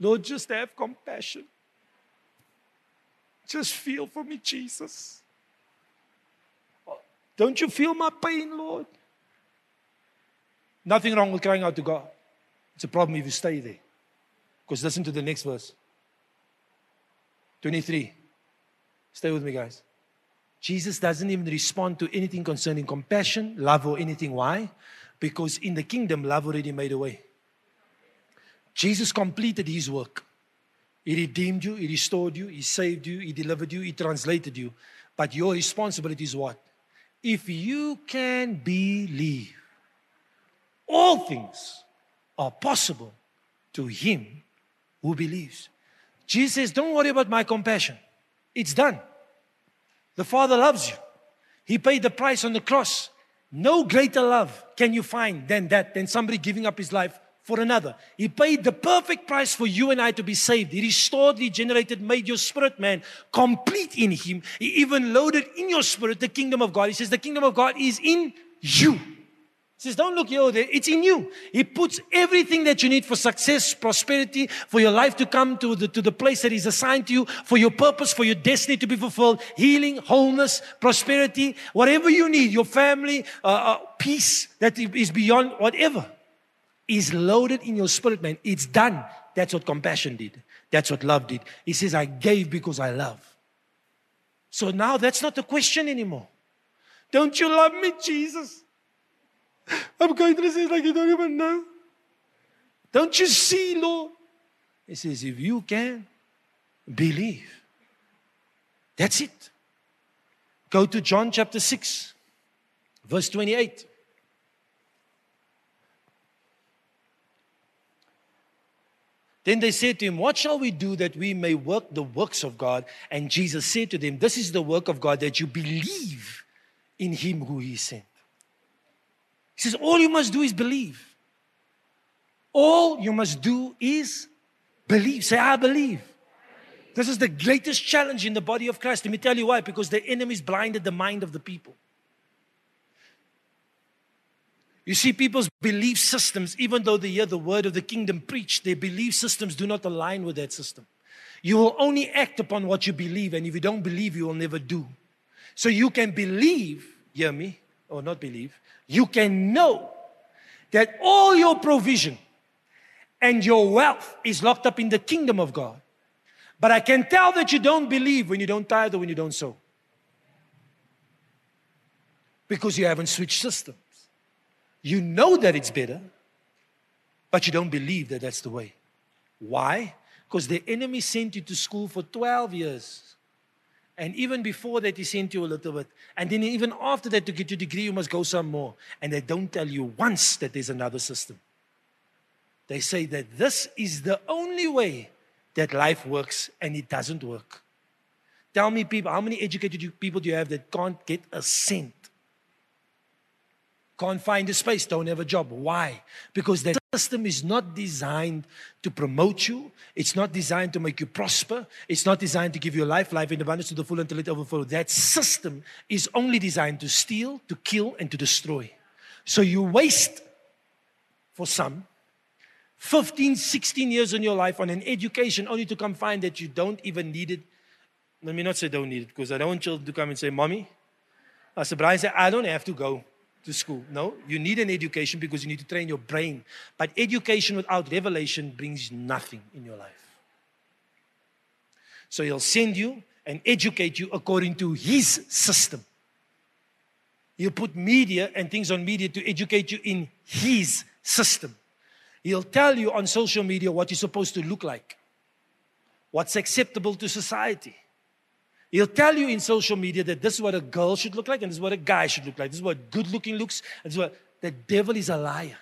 Lord, just have compassion. Just feel for me, Jesus. Don't you feel my pain, Lord? Nothing wrong with crying out to God. It's a problem if you stay there. Because listen to the next verse 23. Stay with me, guys. Jesus doesn't even respond to anything concerning compassion, love, or anything. Why? Because in the kingdom, love already made a way. Jesus completed his work. He redeemed you, He restored you, He saved you, He delivered you, He translated you. But your responsibility is what? If you can believe, all things are possible to Him who believes. Jesus says, Don't worry about my compassion. It's done. The Father loves you. He paid the price on the cross. No greater love can you find than that, than somebody giving up his life for another. He paid the perfect price for you and I to be saved. He restored, regenerated, made your spirit man complete in Him. He even loaded in your spirit the kingdom of God. He says, The kingdom of God is in you. He says, Don't look here or there, it's in you. He puts everything that you need for success, prosperity, for your life to come to the, to the place that He's assigned to you, for your purpose, for your destiny to be fulfilled, healing, wholeness, prosperity, whatever you need, your family, uh, uh, peace that is beyond whatever is loaded in your spirit, man. It's done. That's what compassion did. That's what love did. He says, I gave because I love. So now that's not the question anymore. Don't you love me, Jesus? I'm going to say like you don't even know. Don't you see, Lord? He says, if you can believe, that's it. Go to John chapter 6, verse 28. Then they said to him, What shall we do that we may work the works of God? And Jesus said to them, This is the work of God that you believe in him who he sent. He says, All you must do is believe. All you must do is believe. Say, I believe. This is the greatest challenge in the body of Christ. Let me tell you why. Because the enemy's blinded the mind of the people. You see, people's belief systems, even though they hear the word of the kingdom preached, their belief systems do not align with that system. You will only act upon what you believe, and if you don't believe, you will never do. So you can believe, hear me, or not believe, you can know that all your provision and your wealth is locked up in the kingdom of God. But I can tell that you don't believe when you don't tithe or when you don't sow. Because you haven't switched systems. You know that it's better, but you don't believe that that's the way. Why? Because the enemy sent you to school for 12 years. And even before that, he sent you a little bit. And then even after that, to get your degree, you must go some more. And they don't tell you once that there's another system. They say that this is the only way that life works, and it doesn't work. Tell me, people, how many educated people do you have that can't get a cent? Can't find a space, don't have a job. Why? Because the system is not designed to promote you. It's not designed to make you prosper. It's not designed to give you a life, life in abundance to the full until it overflows. That system is only designed to steal, to kill, and to destroy. So you waste, for some, 15, 16 years in your life on an education only to come find that you don't even need it. Let me not say don't need it because I don't want children to come and say, Mommy. I said, Brian said, I don't have to go to school. No, you need an education because you need to train your brain. But education without revelation brings nothing in your life. So he'll send you and educate you according to his system. He'll put media and things on media to educate you in his system. He'll tell you on social media what you're supposed to look like, what's acceptable to society. He'll tell you in social media that this is what a girl should look like and this is what a guy should look like. This is what good looking looks. This is what the devil is a liar.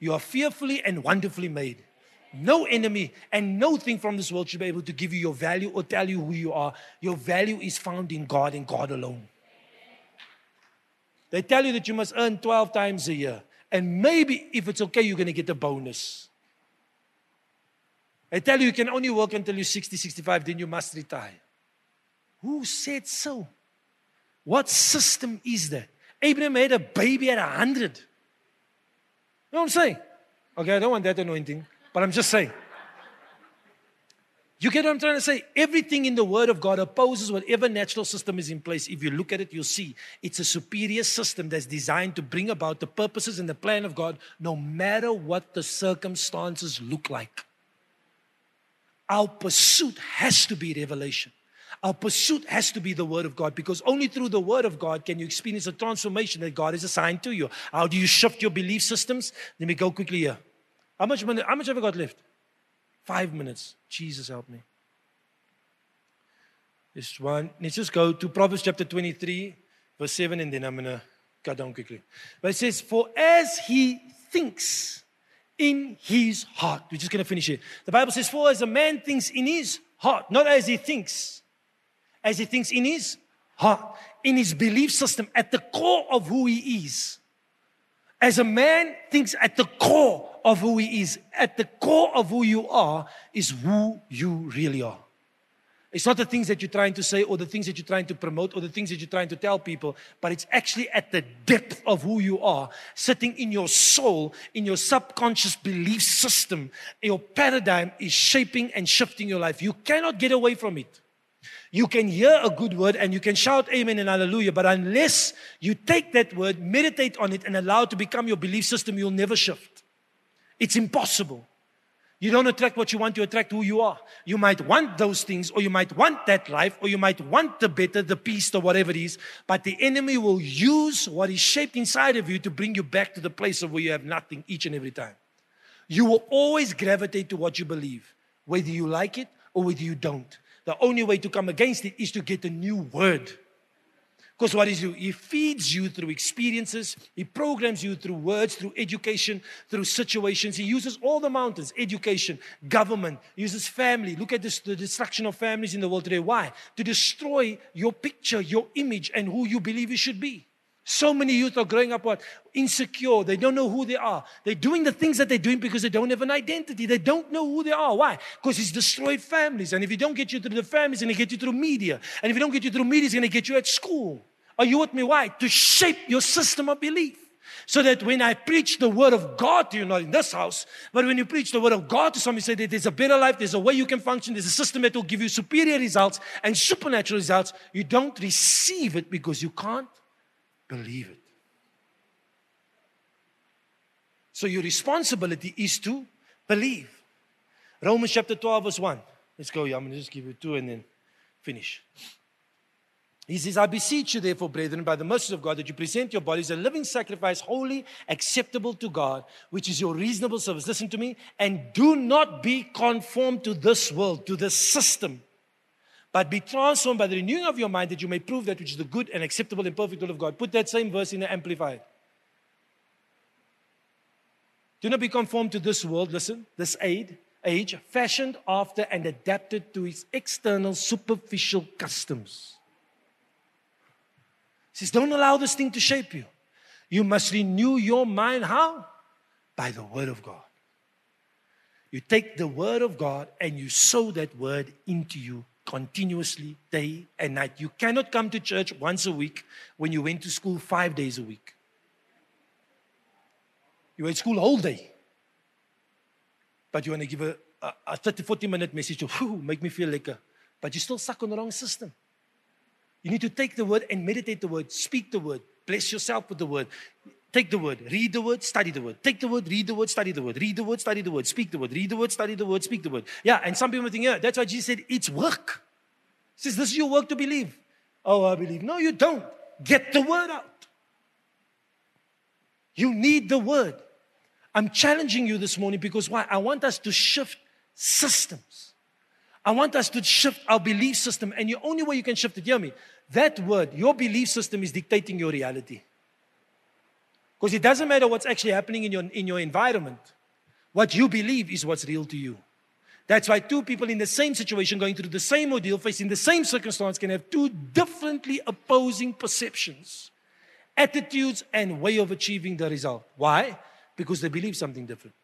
You are fearfully and wonderfully made. No enemy and no thing from this world should be able to give you your value or tell you who you are. Your value is found in God and God alone. They tell you that you must earn 12 times a year. And maybe if it's okay, you're going to get a bonus. They tell you you can only work until you're 60, 65, then you must retire. Who said so? What system is that? Abraham had a baby at a hundred. You know what I'm saying? Okay, I don't want that anointing, but I'm just saying. You get what I'm trying to say? Everything in the Word of God opposes whatever natural system is in place. If you look at it, you'll see it's a superior system that's designed to bring about the purposes and the plan of God, no matter what the circumstances look like. Our pursuit has to be revelation. Our pursuit has to be the Word of God because only through the Word of God can you experience the transformation that God has assigned to you. How do you shift your belief systems? Let me go quickly here. How much, money, how much have I got left? Five minutes. Jesus help me. This one. Let's just go to Proverbs chapter 23, verse 7, and then I'm going to cut down quickly. But it says, For as he thinks in his heart, we're just going to finish it. The Bible says, For as a man thinks in his heart, not as he thinks as he thinks in his heart, in his belief system, at the core of who he is. As a man thinks at the core of who he is, at the core of who you are, is who you really are. It's not the things that you're trying to say or the things that you're trying to promote or the things that you're trying to tell people, but it's actually at the depth of who you are, sitting in your soul, in your subconscious belief system. Your paradigm is shaping and shifting your life. You cannot get away from it. You can hear a good word and you can shout amen and hallelujah, but unless you take that word, meditate on it, and allow it to become your belief system, you'll never shift. It's impossible. You don't attract what you want, you attract who you are. You might want those things, or you might want that life, or you might want the better, the peace, or whatever it is, but the enemy will use what is shaped inside of you to bring you back to the place of where you have nothing each and every time. You will always gravitate to what you believe, whether you like it or whether you don't. The only way to come against it is to get a new word. Because what is you? He feeds you through experiences. He programs you through words, through education, through situations. He uses all the mountains, education, government, he uses family. Look at this, the destruction of families in the world today. Why? To destroy your picture, your image, and who you believe you should be. So many youth are growing up what? Insecure. They don't know who they are. They're doing the things that they're doing because they don't have an identity. They don't know who they are. Why? Because it's destroyed families. And if you don't get you through the families, he's going get you through media. And if you don't get you through media, he's going to get you at school. Are you with me? Why? To shape your system of belief. So that when I preach the word of God to you, not in this house, but when you preach the word of God to somebody, say that there's a better life, there's a way you can function, there's a system that will give you superior results and supernatural results, you don't receive it because you can't believe it. So your responsibility is to believe. Romans chapter 12, verse 1. Let's go. I'm going to just give you two and then finish. He says, I beseech you, therefore, brethren, by the mercy of God, that you present your bodies a living sacrifice, holy, acceptable to God, which is your reasonable service. Listen to me. And do not be conformed to this world, to this system but be transformed by the renewing of your mind that you may prove that which is the good and acceptable and perfect will of God. Put that same verse in the Amplified. Do not be conformed to this world, listen, this age, age, fashioned after and adapted to its external superficial customs. He says, don't allow this thing to shape you. You must renew your mind. How? By the word of God. You take the word of God and you sow that word into you continuously, day and night. You cannot come to church once a week when you went to school five days a week. You were at school all day. But you want to give a, a, a 30, 40 minute message to whew, make me feel like a, but you still stuck on the wrong system. You need to take the word and meditate the word, speak the word, bless yourself with the word. Take the word, read the word, study the word. Take the word, read the word, study the word. Read the word, study the word, speak the word. Read the word, study the word, speak the word. Yeah, and some people think, yeah, that's why Jesus said it's work. He says, This is your work to believe. Oh, I believe. No, you don't. Get the word out. You need the word. I'm challenging you this morning because why? I want us to shift systems. I want us to shift our belief system. And the only way you can shift it, hear me, that word, your belief system is dictating your reality. Because it doesn't matter what's actually happening in your, in your environment. What you believe is what's real to you. That's why two people in the same situation, going through the same ordeal, facing the same circumstance, can have two differently opposing perceptions, attitudes, and way of achieving the result. Why? Because they believe something different.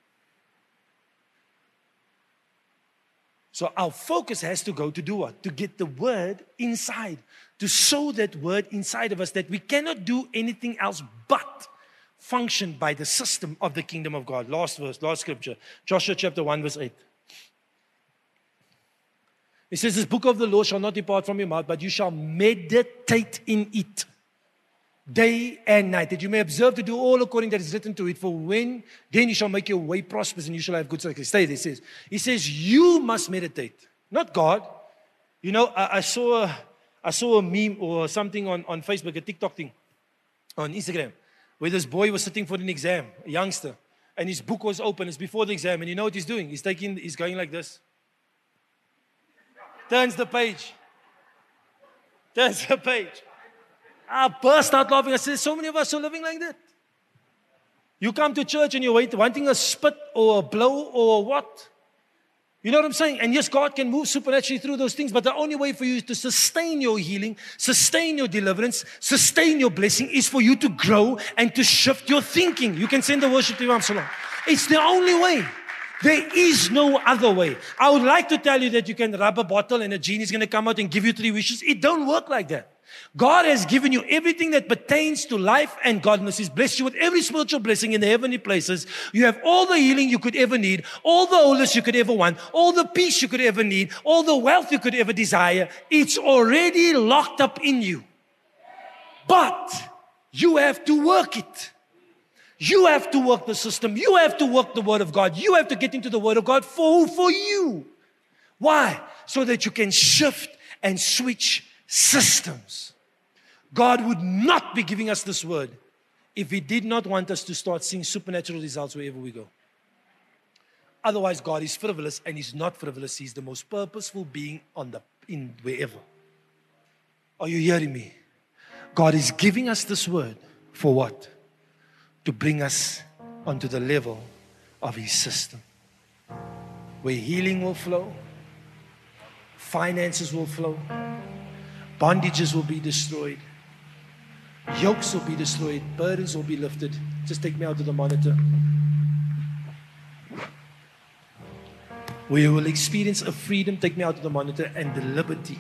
So our focus has to go to do what? To get the word inside, to sow that word inside of us that we cannot do anything else but functioned by the system of the kingdom of God. Last verse, last scripture, Joshua chapter 1, verse 8. It says, This book of the law shall not depart from your mouth, but you shall meditate in it day and night, that you may observe to do all according that is written to it. For when then you shall make your way prosperous and you shall have good success. Stay there, says. He says, You must meditate, not God. You know, I, I saw a, I saw a meme or something on, on Facebook, a TikTok thing, on Instagram where this boy was sitting for an exam, a youngster, and his book was open. It's before the exam, and you know what he's doing? He's taking, he's going like this. Turns the page. Turns the page. I burst out laughing. I said, so many of us are living like that. You come to church and you're waiting, wanting a spit or a blow or a what? You know what I'm saying? And yes, God can move supernaturally through those things, but the only way for you to sustain your healing, sustain your deliverance, sustain your blessing is for you to grow and to shift your thinking. You can send the worship to Absalom. It's the only way. There is no other way. I would like to tell you that you can rub a bottle and a genie is going to come out and give you three wishes. It don't work like that. God has given you everything that pertains to life and godliness. He's blessed you with every spiritual blessing in the heavenly places. You have all the healing you could ever need, all the wholeness you could ever want, all the peace you could ever need, all the wealth you could ever desire. It's already locked up in you. But you have to work it. You have to work the system. You have to work the Word of God. You have to get into the Word of God for, for you. Why? So that you can shift and switch systems. God would not be giving us this word if He did not want us to start seeing supernatural results wherever we go. Otherwise, God is frivolous and He's not frivolous. He's the most purposeful being on the in wherever. Are you hearing me? God is giving us this word for what? To bring us onto the level of His system where healing will flow, finances will flow, bondages will be destroyed, yokes will be destroyed, burdens will be lifted. Just take me out to the monitor. We will experience a freedom, take me out to the monitor, and the liberty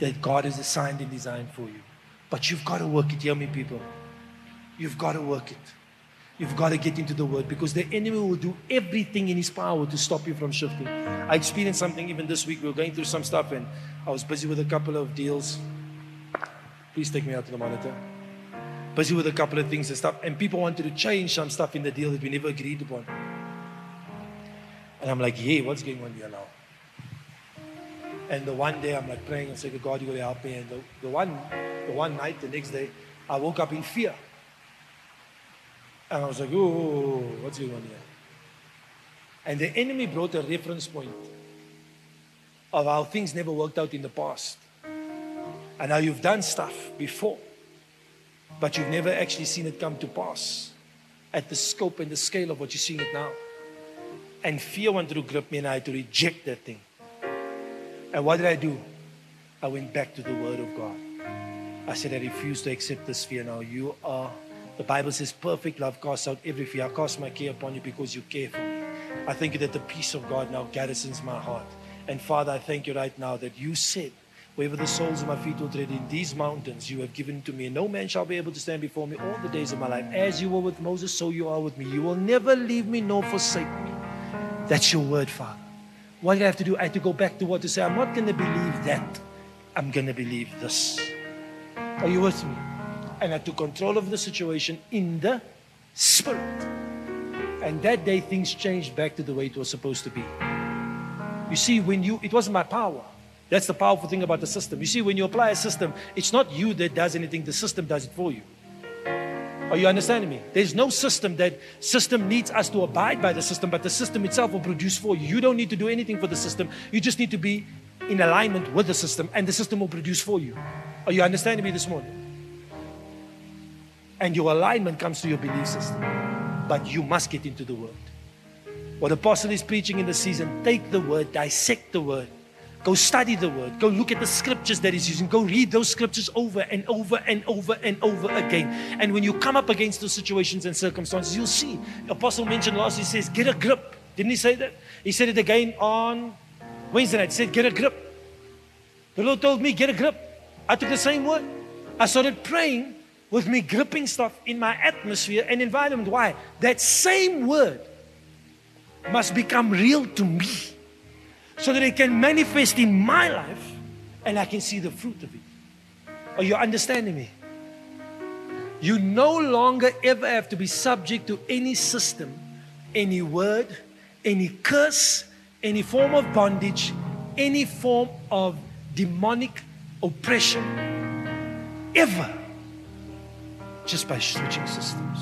that God has assigned and designed for you. But you've got to work it. Hear me, people. You've got to work it. You've got to get into the word because the enemy will do everything in his power to stop you from shifting. I experienced something even this week. We were going through some stuff and I was busy with a couple of deals. Please take me out to the monitor. Busy with a couple of things and stuff. And people wanted to change some stuff in the deal that we never agreed upon. And I'm like, yeah, what's going on here now? And the one day I'm like praying and saying, God, you're going to help me. And the, the one the one night, the next day, I woke up in fear. And I was like, oh, what's going on here? And the enemy brought a reference point of how things never worked out in the past. And how you've done stuff before, but you've never actually seen it come to pass at the scope and the scale of what you're seeing it now. And fear wanted to grip me, and I had to reject that thing. And what did I do? I went back to the Word of God. I said, I refuse to accept this fear now. You are, the Bible says, perfect love casts out every fear. I cast my care upon you because you care for me. I thank you that the peace of God now garrisons my heart. And Father, I thank you right now that you said, wherever the soles of my feet will tread in these mountains, you have given to me. And no man shall be able to stand before me all the days of my life. As you were with Moses, so you are with me. You will never leave me nor forsake me. That's your word, Father. What did I have to do? I had to go back to what to say. I'm not going to believe that. I'm going to believe this. Are you with me? And I took control of the situation in the spirit. And that day, things changed back to the way it was supposed to be. You see, when you, it wasn't my power. That's the powerful thing about the system. You see, when you apply a system, it's not you that does anything, the system does it for you. Are you understanding me? There's no system that system needs us to abide by the system, but the system itself will produce for you. You don't need to do anything for the system. You just need to be in alignment with the system, and the system will produce for you. Are you understanding me this morning? And your alignment comes to your belief system. But you must get into the word. What apostle is preaching in the season, take the word, dissect the word. Go study the word. Go look at the scriptures that he's using. Go read those scriptures over and over and over and over again. And when you come up against those situations and circumstances, you'll see. Apostle mentioned last, he says, get a grip. Didn't he say that? He said it again on Wednesday night. He said, get a grip. The Lord told me, get a grip. I took the same word. I started praying with me gripping stuff in my atmosphere and environment. Why? That same word must become real to me so that it can manifest in my life and I can see the fruit of it. Are you understanding me? You no longer ever have to be subject to any system, any word, any curse, any form of bondage, any form of demonic oppression ever just by switching systems.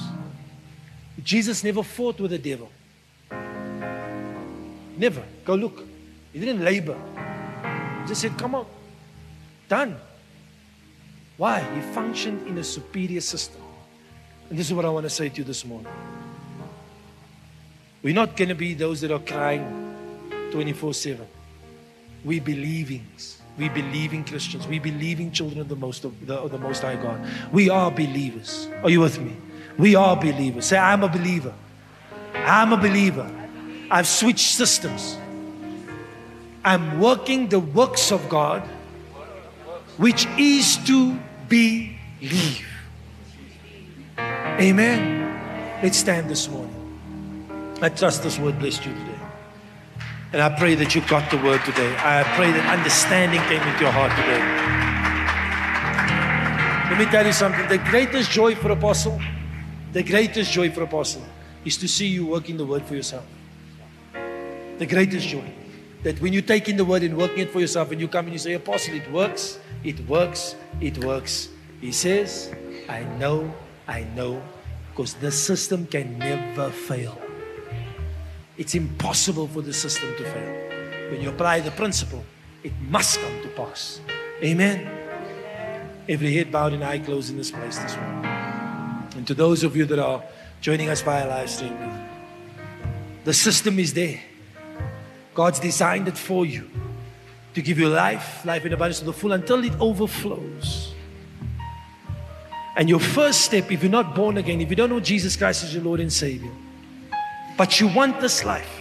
Jesus never fought with the devil. Never. Go look. He didn't labor. He just said, Come on. Done. Why? He functioned in a superior system. And this is what I want to say to you this morning. We're not going to be those that are crying 24 7. We believings. We believing Christians. We believing children of the most of the, of the Most High God. We are believers. Are you with me? We are believers. Say, I'm a believer. I'm a believer. I've switched systems. I'm working the works of God, which is to believe. Amen. Let's stand this morning. I trust this word blessed you today. And I pray that you got the word today. I pray that understanding came into your heart today. Let me tell you something. The greatest joy for apostle, the greatest joy for apostle is to see you working the word for yourself. The greatest joy. That when you take in the word and working it for yourself and you come and you say, Apostle, it works, it works, it works. He says, I know, I know, because the system can never fail. It's impossible for the system to fail. When you apply the principle, it must come to pass. Amen. Every head bowed and eye closed in this place this morning. And to those of you that are joining us via live stream, the system is there. God's designed it for you to give you life, life in abundance to the full until it overflows. And your first step, if you're not born again, if you don't know Jesus Christ as your Lord and Savior, but you want this life,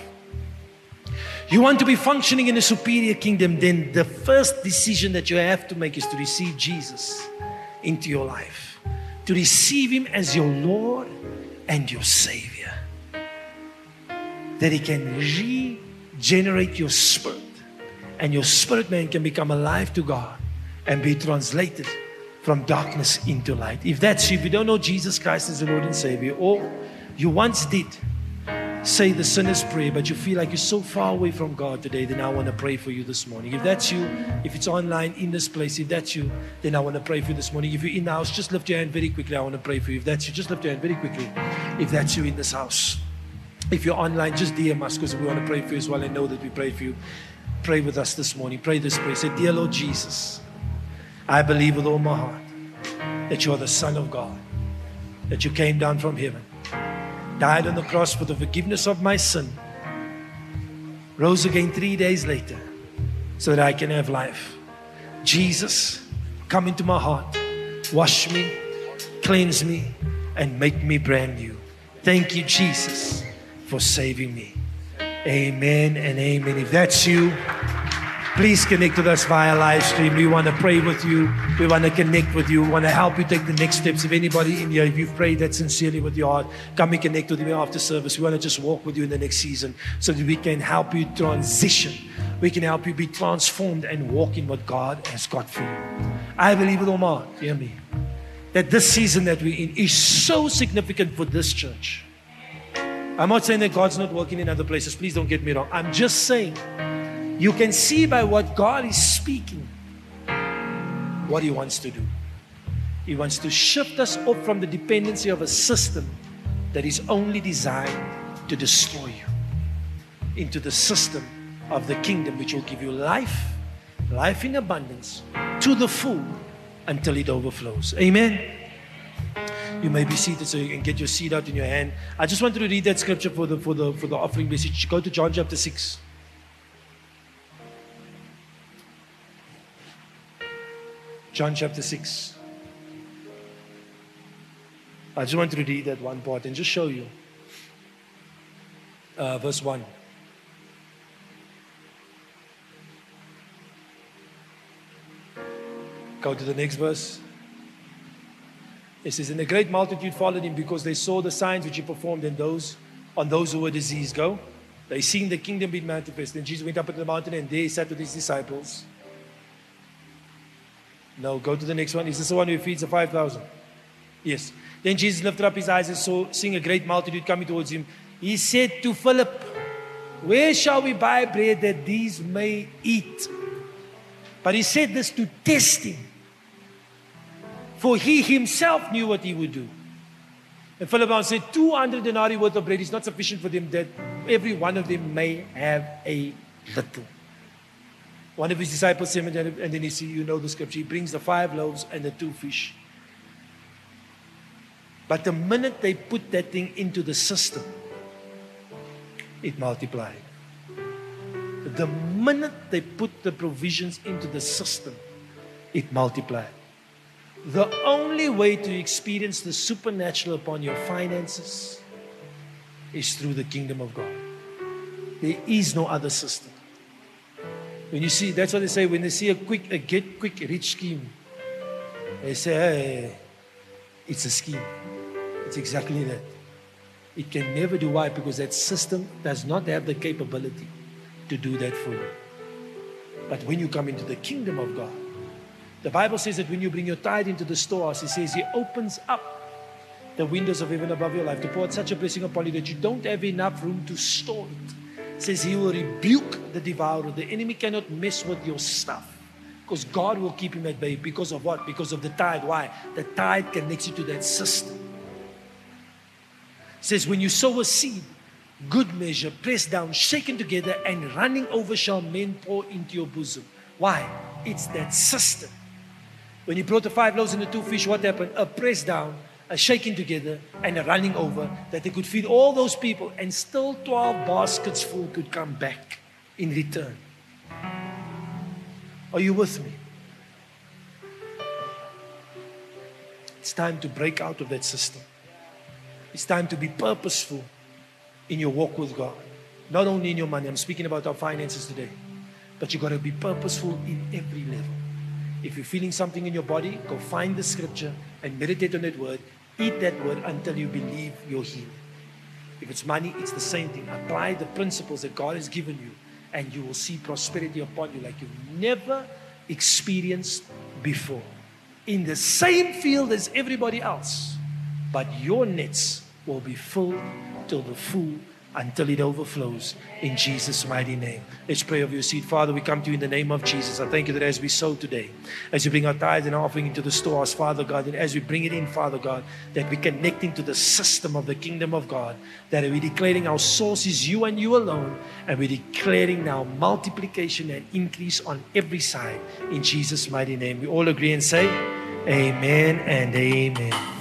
you want to be functioning in a superior kingdom, then the first decision that you have to make is to receive Jesus into your life, to receive Him as your Lord and your Savior. That He can regenerate your spirit, and your spirit man can become alive to God and be translated from darkness into light. If that's you, if you don't know Jesus Christ as the Lord and Savior, or you once did, say the sinner's prayer, but you feel like you're so far away from God today, then I want to pray for you this morning. If that's you, if it's online in this place, if that's you, then I want to pray for you this morning. If you're in the house, just lift your hand very quickly. I want to pray for you. If that's you, just lift your hand very quickly. If that's you in this house. If you're online, just DM us because we want to pray for you as well and know that we pray for you. Pray with us this morning. Pray this prayer. Say, Dear Lord Jesus, I believe with all my heart that you are the Son of God, that you came down from heaven died on the cross for the forgiveness of my sin, rose again three days later so that I can have life. Jesus, come into my heart, wash me, cleanse me, and make me brand new. Thank you, Jesus, for saving me. Amen and amen. If that's you, please connect with us via live stream. We want to pray with you. We want to connect with you. We want to help you take the next steps. If anybody in here, if you've prayed that sincerely with your heart, come and connect with me after service. We want to just walk with you in the next season so that we can help you transition. We can help you be transformed and walk in what God has got for you. I believe with all my heart, hear me, that this season that we're in is so significant for this church. I'm not saying that God's not working in other places. Please don't get me wrong. I'm just saying you can see by what God is speaking what He wants to do. He wants to shift us off from the dependency of a system that is only designed to destroy you into the system of the kingdom, which will give you life, life in abundance to the full until it overflows. Amen. You may be seated so you can get your seed out in your hand. I just wanted to read that scripture for the for the for the offering message. Go to John chapter 6. John chapter 6. I just want to read that one part and just show you. Uh, verse 1. Go to the next verse. It says, And a great multitude followed him because they saw the signs which he performed in those on those who were diseased. Go. They seen the kingdom being manifest. Then Jesus went up into the mountain and there he sat with his disciples. No, go to the next one. Is this the one who feeds the 5,000? Yes. Then Jesus lifted up his eyes and saw, seeing a great multitude coming towards him. He said to Philip, Where shall we buy bread that these may eat? But he said this to test him. For he himself knew what he would do. And Philip said, 200 denarii worth of bread is not sufficient for them that every one of them may have a little. One of his disciples said, and then he see, you know the scripture, he brings the five loaves and the two fish. But the minute they put that thing into the system, it multiplied. The minute they put the provisions into the system, it multiplied. The only way to experience the supernatural upon your finances is through the kingdom of God. There is no other system. When you see, that's what they say when they see a quick, a get quick rich scheme, they say, hey, it's a scheme. It's exactly that. It can never do why? Because that system does not have the capability to do that for you. But when you come into the kingdom of God, the Bible says that when you bring your tithe into the storehouse, it says He opens up the windows of heaven above your life to pour out such a blessing upon you that you don't have enough room to store it says he will rebuke the devourer. The enemy cannot mess with your stuff because God will keep him at bay. Because of what? Because of the tithe. Why? The tithe connects you to that system. It says when you sow a seed, good measure, pressed down, shaken together, and running over shall men pour into your bosom. Why? It's that system When he brought the five loaves and the two fish, what happened? A press down, a shaking together, and a running over that they could feed all those people, and still 12 baskets full could come back in return. Are you with me? It's time to break out of that system. It's time to be purposeful in your walk with God. Not only in your money, I'm speaking about our finances today, but you've got to be purposeful in every level. If you're feeling something in your body, go find the scripture and meditate on that word. Eat that word until you believe you're healed. If it's money, it's the same thing. Apply the principles that God has given you, and you will see prosperity upon you like you've never experienced before. In the same field as everybody else, but your nets will be full till the full until it overflows in Jesus' mighty name. Let's pray over your seat. Father, we come to you in the name of Jesus. I thank you that as we sow today, as we bring our tithes and offering into the stores, Father God, and as we bring it in, Father God, that we connect into the system of the kingdom of God, that we're declaring our source is you and you alone, and we're declaring now multiplication and increase on every side in Jesus' mighty name. We all agree and say, Amen and Amen.